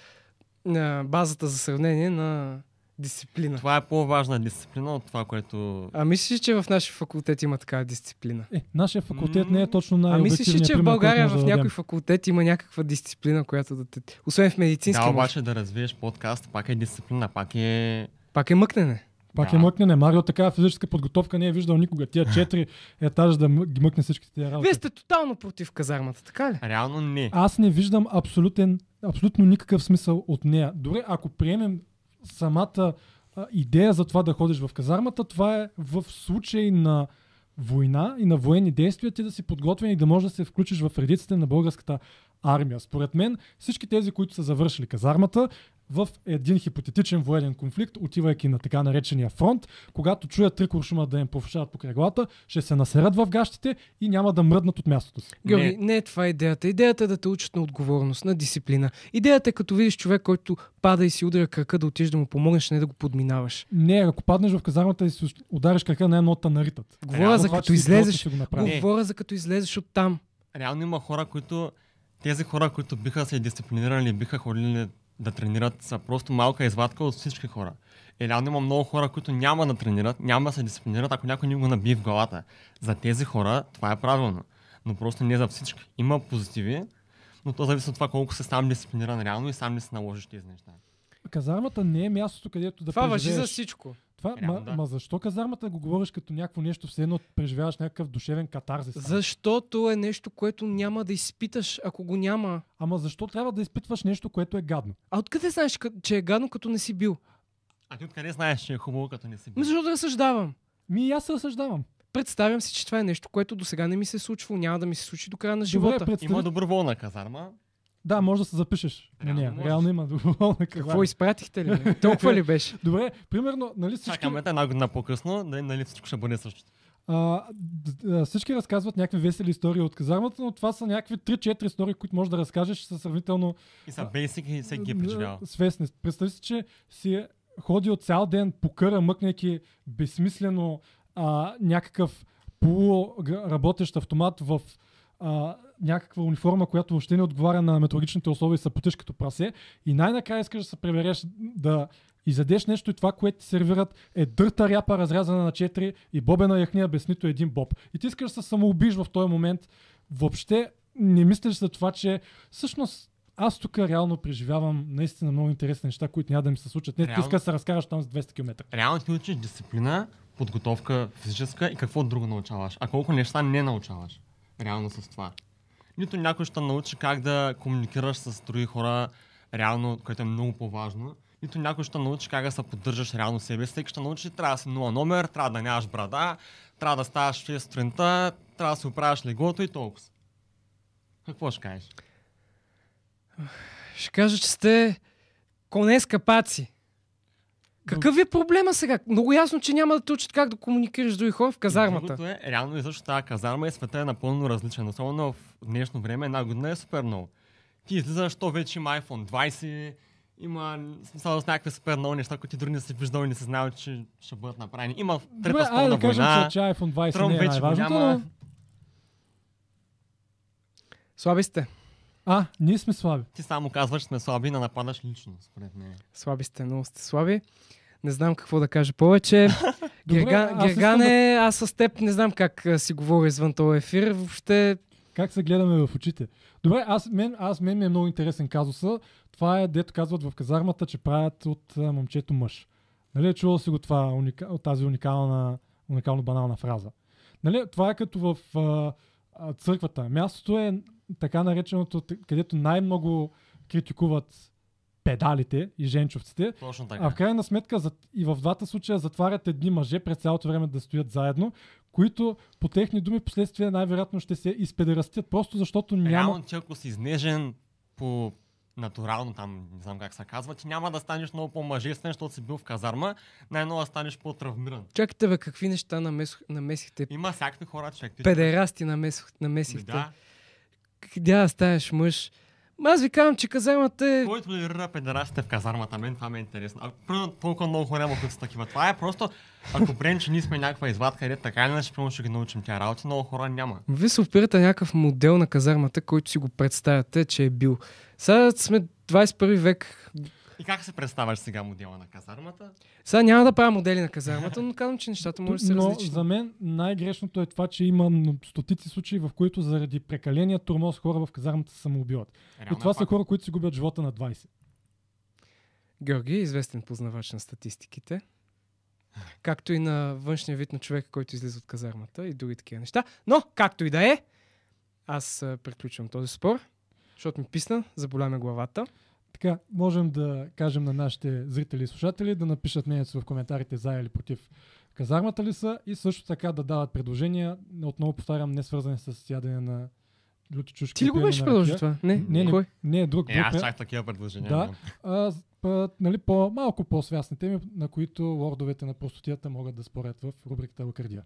базата за сравнение на дисциплина? Това е по-важна дисциплина от това, което... А мислиш ли, че в нашия факултет има такава дисциплина? Е, нашия факултет не е точно на А мислиш ли, че в България в някой факултет има някаква дисциплина, която да те... Освен в медицински, Да, може. обаче да развиеш подкаст, пак е дисциплина, пак е... Пак е мъкнене. Пак Да. е мъкнене. Марио такава физическа подготовка не е виждал никога. Тия четири етажа да ги мъкне всичките тия работи. Вие сте тотално против казармата, така ли? Реално не. Аз не виждам абсолютен, абсолютно никакъв смисъл от нея. Дори ако приемем самата а, идея за това да ходиш в казармата, това е в случай на война и на военни действия, ти да си подготвен и да можеш да се включиш в редиците на българската армия. Според мен всички тези, които са завършили казармата, в един хипотетичен военен конфликт, отивайки на така наречения фронт, когато чуят три куршума да им повишават по кръглата, ще се насерат в гащите и няма да мръднат от мястото си. Георги, не. не е това идеята. Идеята е да те учат на отговорност, на дисциплина. Идеята е като видиш човек, който пада и си удря крака, да отидеш да му помогнеш, не да го подминаваш. Не, ако паднеш в казармата и си удариш крака, най едното наритат. Говоря за Това, като излезеш. Говоря за като излезеш от там. Реално има хора, които... Тези хора, които биха се дисциплинирали, биха ходили да тренират, са просто малка извадка от всички хора. И реално има много хора, които няма да тренират, няма да се дисциплинират, ако някой ни го набие в главата. За тези хора това е правилно. Но просто не за всички. Има позитиви, но то зависи от това колко се сам дисциплиниран реално и сам ли си наложиш тези неща. Казармата не е мястото, където да Това въжи преживееш. за всичко. Това, ма, да. ма защо казармата го говориш като някакво нещо, все едно преживяваш някакъв душевен катарзис? Защото е нещо, което няма да изпиташ, ако го няма. Ама защо трябва да изпитваш нещо, което е гадно? А откъде знаеш, че е гадно, като не си бил? А ти откъде знаеш, че е хубаво, като не си Ами бил? Защото разсъждавам. Ми и аз се разсъждавам. Представям си, че това е нещо, което до сега не ми се е случвало, няма да ми се случи до края на Добре, живота. представи- Има доброволна казарма. Да, може да се запишеш. на Реално нея. можеш. Реално има доброволна Какво казарма. изпратихте ли? Толкова ли беше? Добре, примерно, нали всички, Чакаме една година по-късно, да нали всичко ще бъде същото. а, д- а, всички разказват някакви весели истории от казармата, но това са някакви 3-4 истории, които можеш да разкажеш са сравнително И са бейсик и всеки ги е преживял. свестни. Представи си, че си е ходил цял ден по къра, мъкнейки безсмислено а, някакъв полуработещ автомат в а, някаква униформа, която въобще не отговаря на метеорологичните условия и се потиш като прасе. И най-накрая искаш да се пребереш да изядеш нещо и това, което ти сервират е дърта ряпа, разрязана на 4 и бобена яхния без нито един боб. И ти искаш да се самоубиш в този момент. Въобще не мислиш за това, че всъщност аз тук реално преживявам наистина много интересни неща, които няма да ми се случат. Не, ти Реално? искаш да се разкараш там с 200 км. Реално ти учиш дисциплина, подготовка физическа и какво друго научаваш. А колко неща не научаваш. Реално с това. Нито някой ще научи как да комуникираш с други хора реално, което е много по-важно. Нито някой ще научи как да се поддържаш реално себе си. Всеки ще научи, трябва да си нула номер, трябва да нямаш брада, трябва да ставаш в 6 сутринта, трябва да си оправяш леглото и толкова. Какво ще кажеш? Ще кажа, че сте коне с капаци. Какъв е проблема сега? Много ясно, че няма да те учат как да комуникираш с други хора в казармата. Другото е, реално и също тази казарма и света е напълно различен. Особено в днешно време една година е супер много. Ти излизаш, то вече има iPhone 20, има смисъл с някакви супер много неща, които ти дори не си виждал и не си знаел, че ще бъдат направени. Има трета Добре, айде да кажем, война. че, че iPhone 20 Тръмп не е вече най-важното, няма. но... Слаби сте. А, ние сме слаби. Ти само казваш, че сме слаби не нападаш лично, според мен. Слаби сте, много сте слаби. Не знам какво да кажа повече. Добре, Герга... аз Гергане, аз с теб не знам как си говоря извън този ефир. Въобще Как се гледаме в очите. Добре, аз мен, аз мен ми е много интересен казуса. Това е, дето казват в казармата, че правят от а, момчето мъж. Нали, е чувал си го това, уника, тази уникална, уникално банална фраза. Нали, това е като в а, а, църквата. Мястото е така нареченото, където най-много критикуват педалите и женчовците. Точно така. А в крайна сметка и в двата случая затварят едни мъже през цялото време да стоят заедно, които по техни думи последствие най-вероятно ще се изпедерастят, просто защото няма... Реално, че ако си изнежен по натурално там, не знам как се казва, ти няма да станеш много по-мъжествен, защото си бил в казарма, най-много да станеш по-травмиран. Чакайте бе, какви неща намес... намесихте? Има всякакви хора. Ти Педерасти намес... Ами намесихте. Да. Да станеш мъж? Ма Аз ви казвам, че казармата е... Кой толерира педерастите в казармата? Мен това ме е интересно. А, примерно, толкова много хора има, които са такива. Това е просто, ако приемем, че ние сме някаква извадка, където така или иначе примерно ще ги научим тя работи, много хора няма. Вие се опирате някакъв модел на казармата, който си го представяте, че е бил. Сега сме 21 век. И как се представяш сега модела на казармата? Сега няма да правя модели на казармата, но казвам, че нещата може да са Но различни. за мен най-грешното е това, че има стотици случаи, в които заради прекаления турмоз хора в казармата се самоубиват. Реално И това е са хора, които си губят живота на 20. Георги, известен познавач на статистиките. както и на външния вид на човека, който излиза от казармата и други такива неща. Но, както и да е, аз приключвам този спор, защото ми писна, заболя ме главата. Така, можем да кажем на нашите зрители и слушатели да напишат мнението си в коментарите за или против казармата ли са и също така да дават предложения, отново повтарям, не свързани с ядене на люти чушки. Ти ли го беше предложил това? Не? не, не, Кой? не е друг. Е, друг аз чак такива предложения. Да, а, а, нали, по, малко по-свясни теми, на които лордовете на простотията могат да спорят в рубриката Лакардия.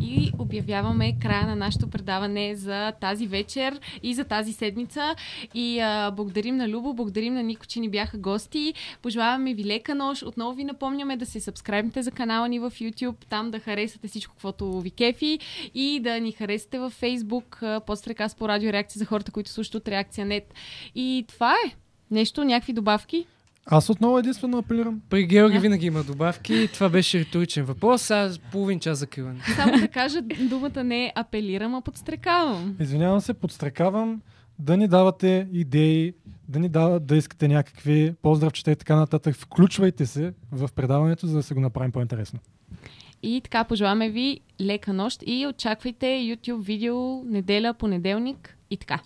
И обявяваме края на нашето предаване за тази вечер и за тази седмица. И а, благодарим на Любо, благодарим на Нико, че ни бяха гости. Пожелаваме ви лека нощ. Отново ви напомняме да се сабскрайбнете за канала ни в YouTube, там да харесате всичко, каквото ви кефи и да ни харесате във Facebook, а, подстрекас по радио реакция за хората, които слушат от Реакция Нет. И това е. Нещо, някакви добавки? Аз отново единствено апелирам. При Георги винаги има добавки. Това беше риторичен въпрос. А половин час закриване. Само да кажа, думата не е апелирам, а подстрекавам. Извинявам се, подстрекавам да ни давате идеи, да ни дават да искате някакви поздравчета и така нататък. Включвайте се в предаването, за да се го направим по-интересно. И така, пожелаваме ви лека нощ и очаквайте YouTube видео неделя, понеделник и така.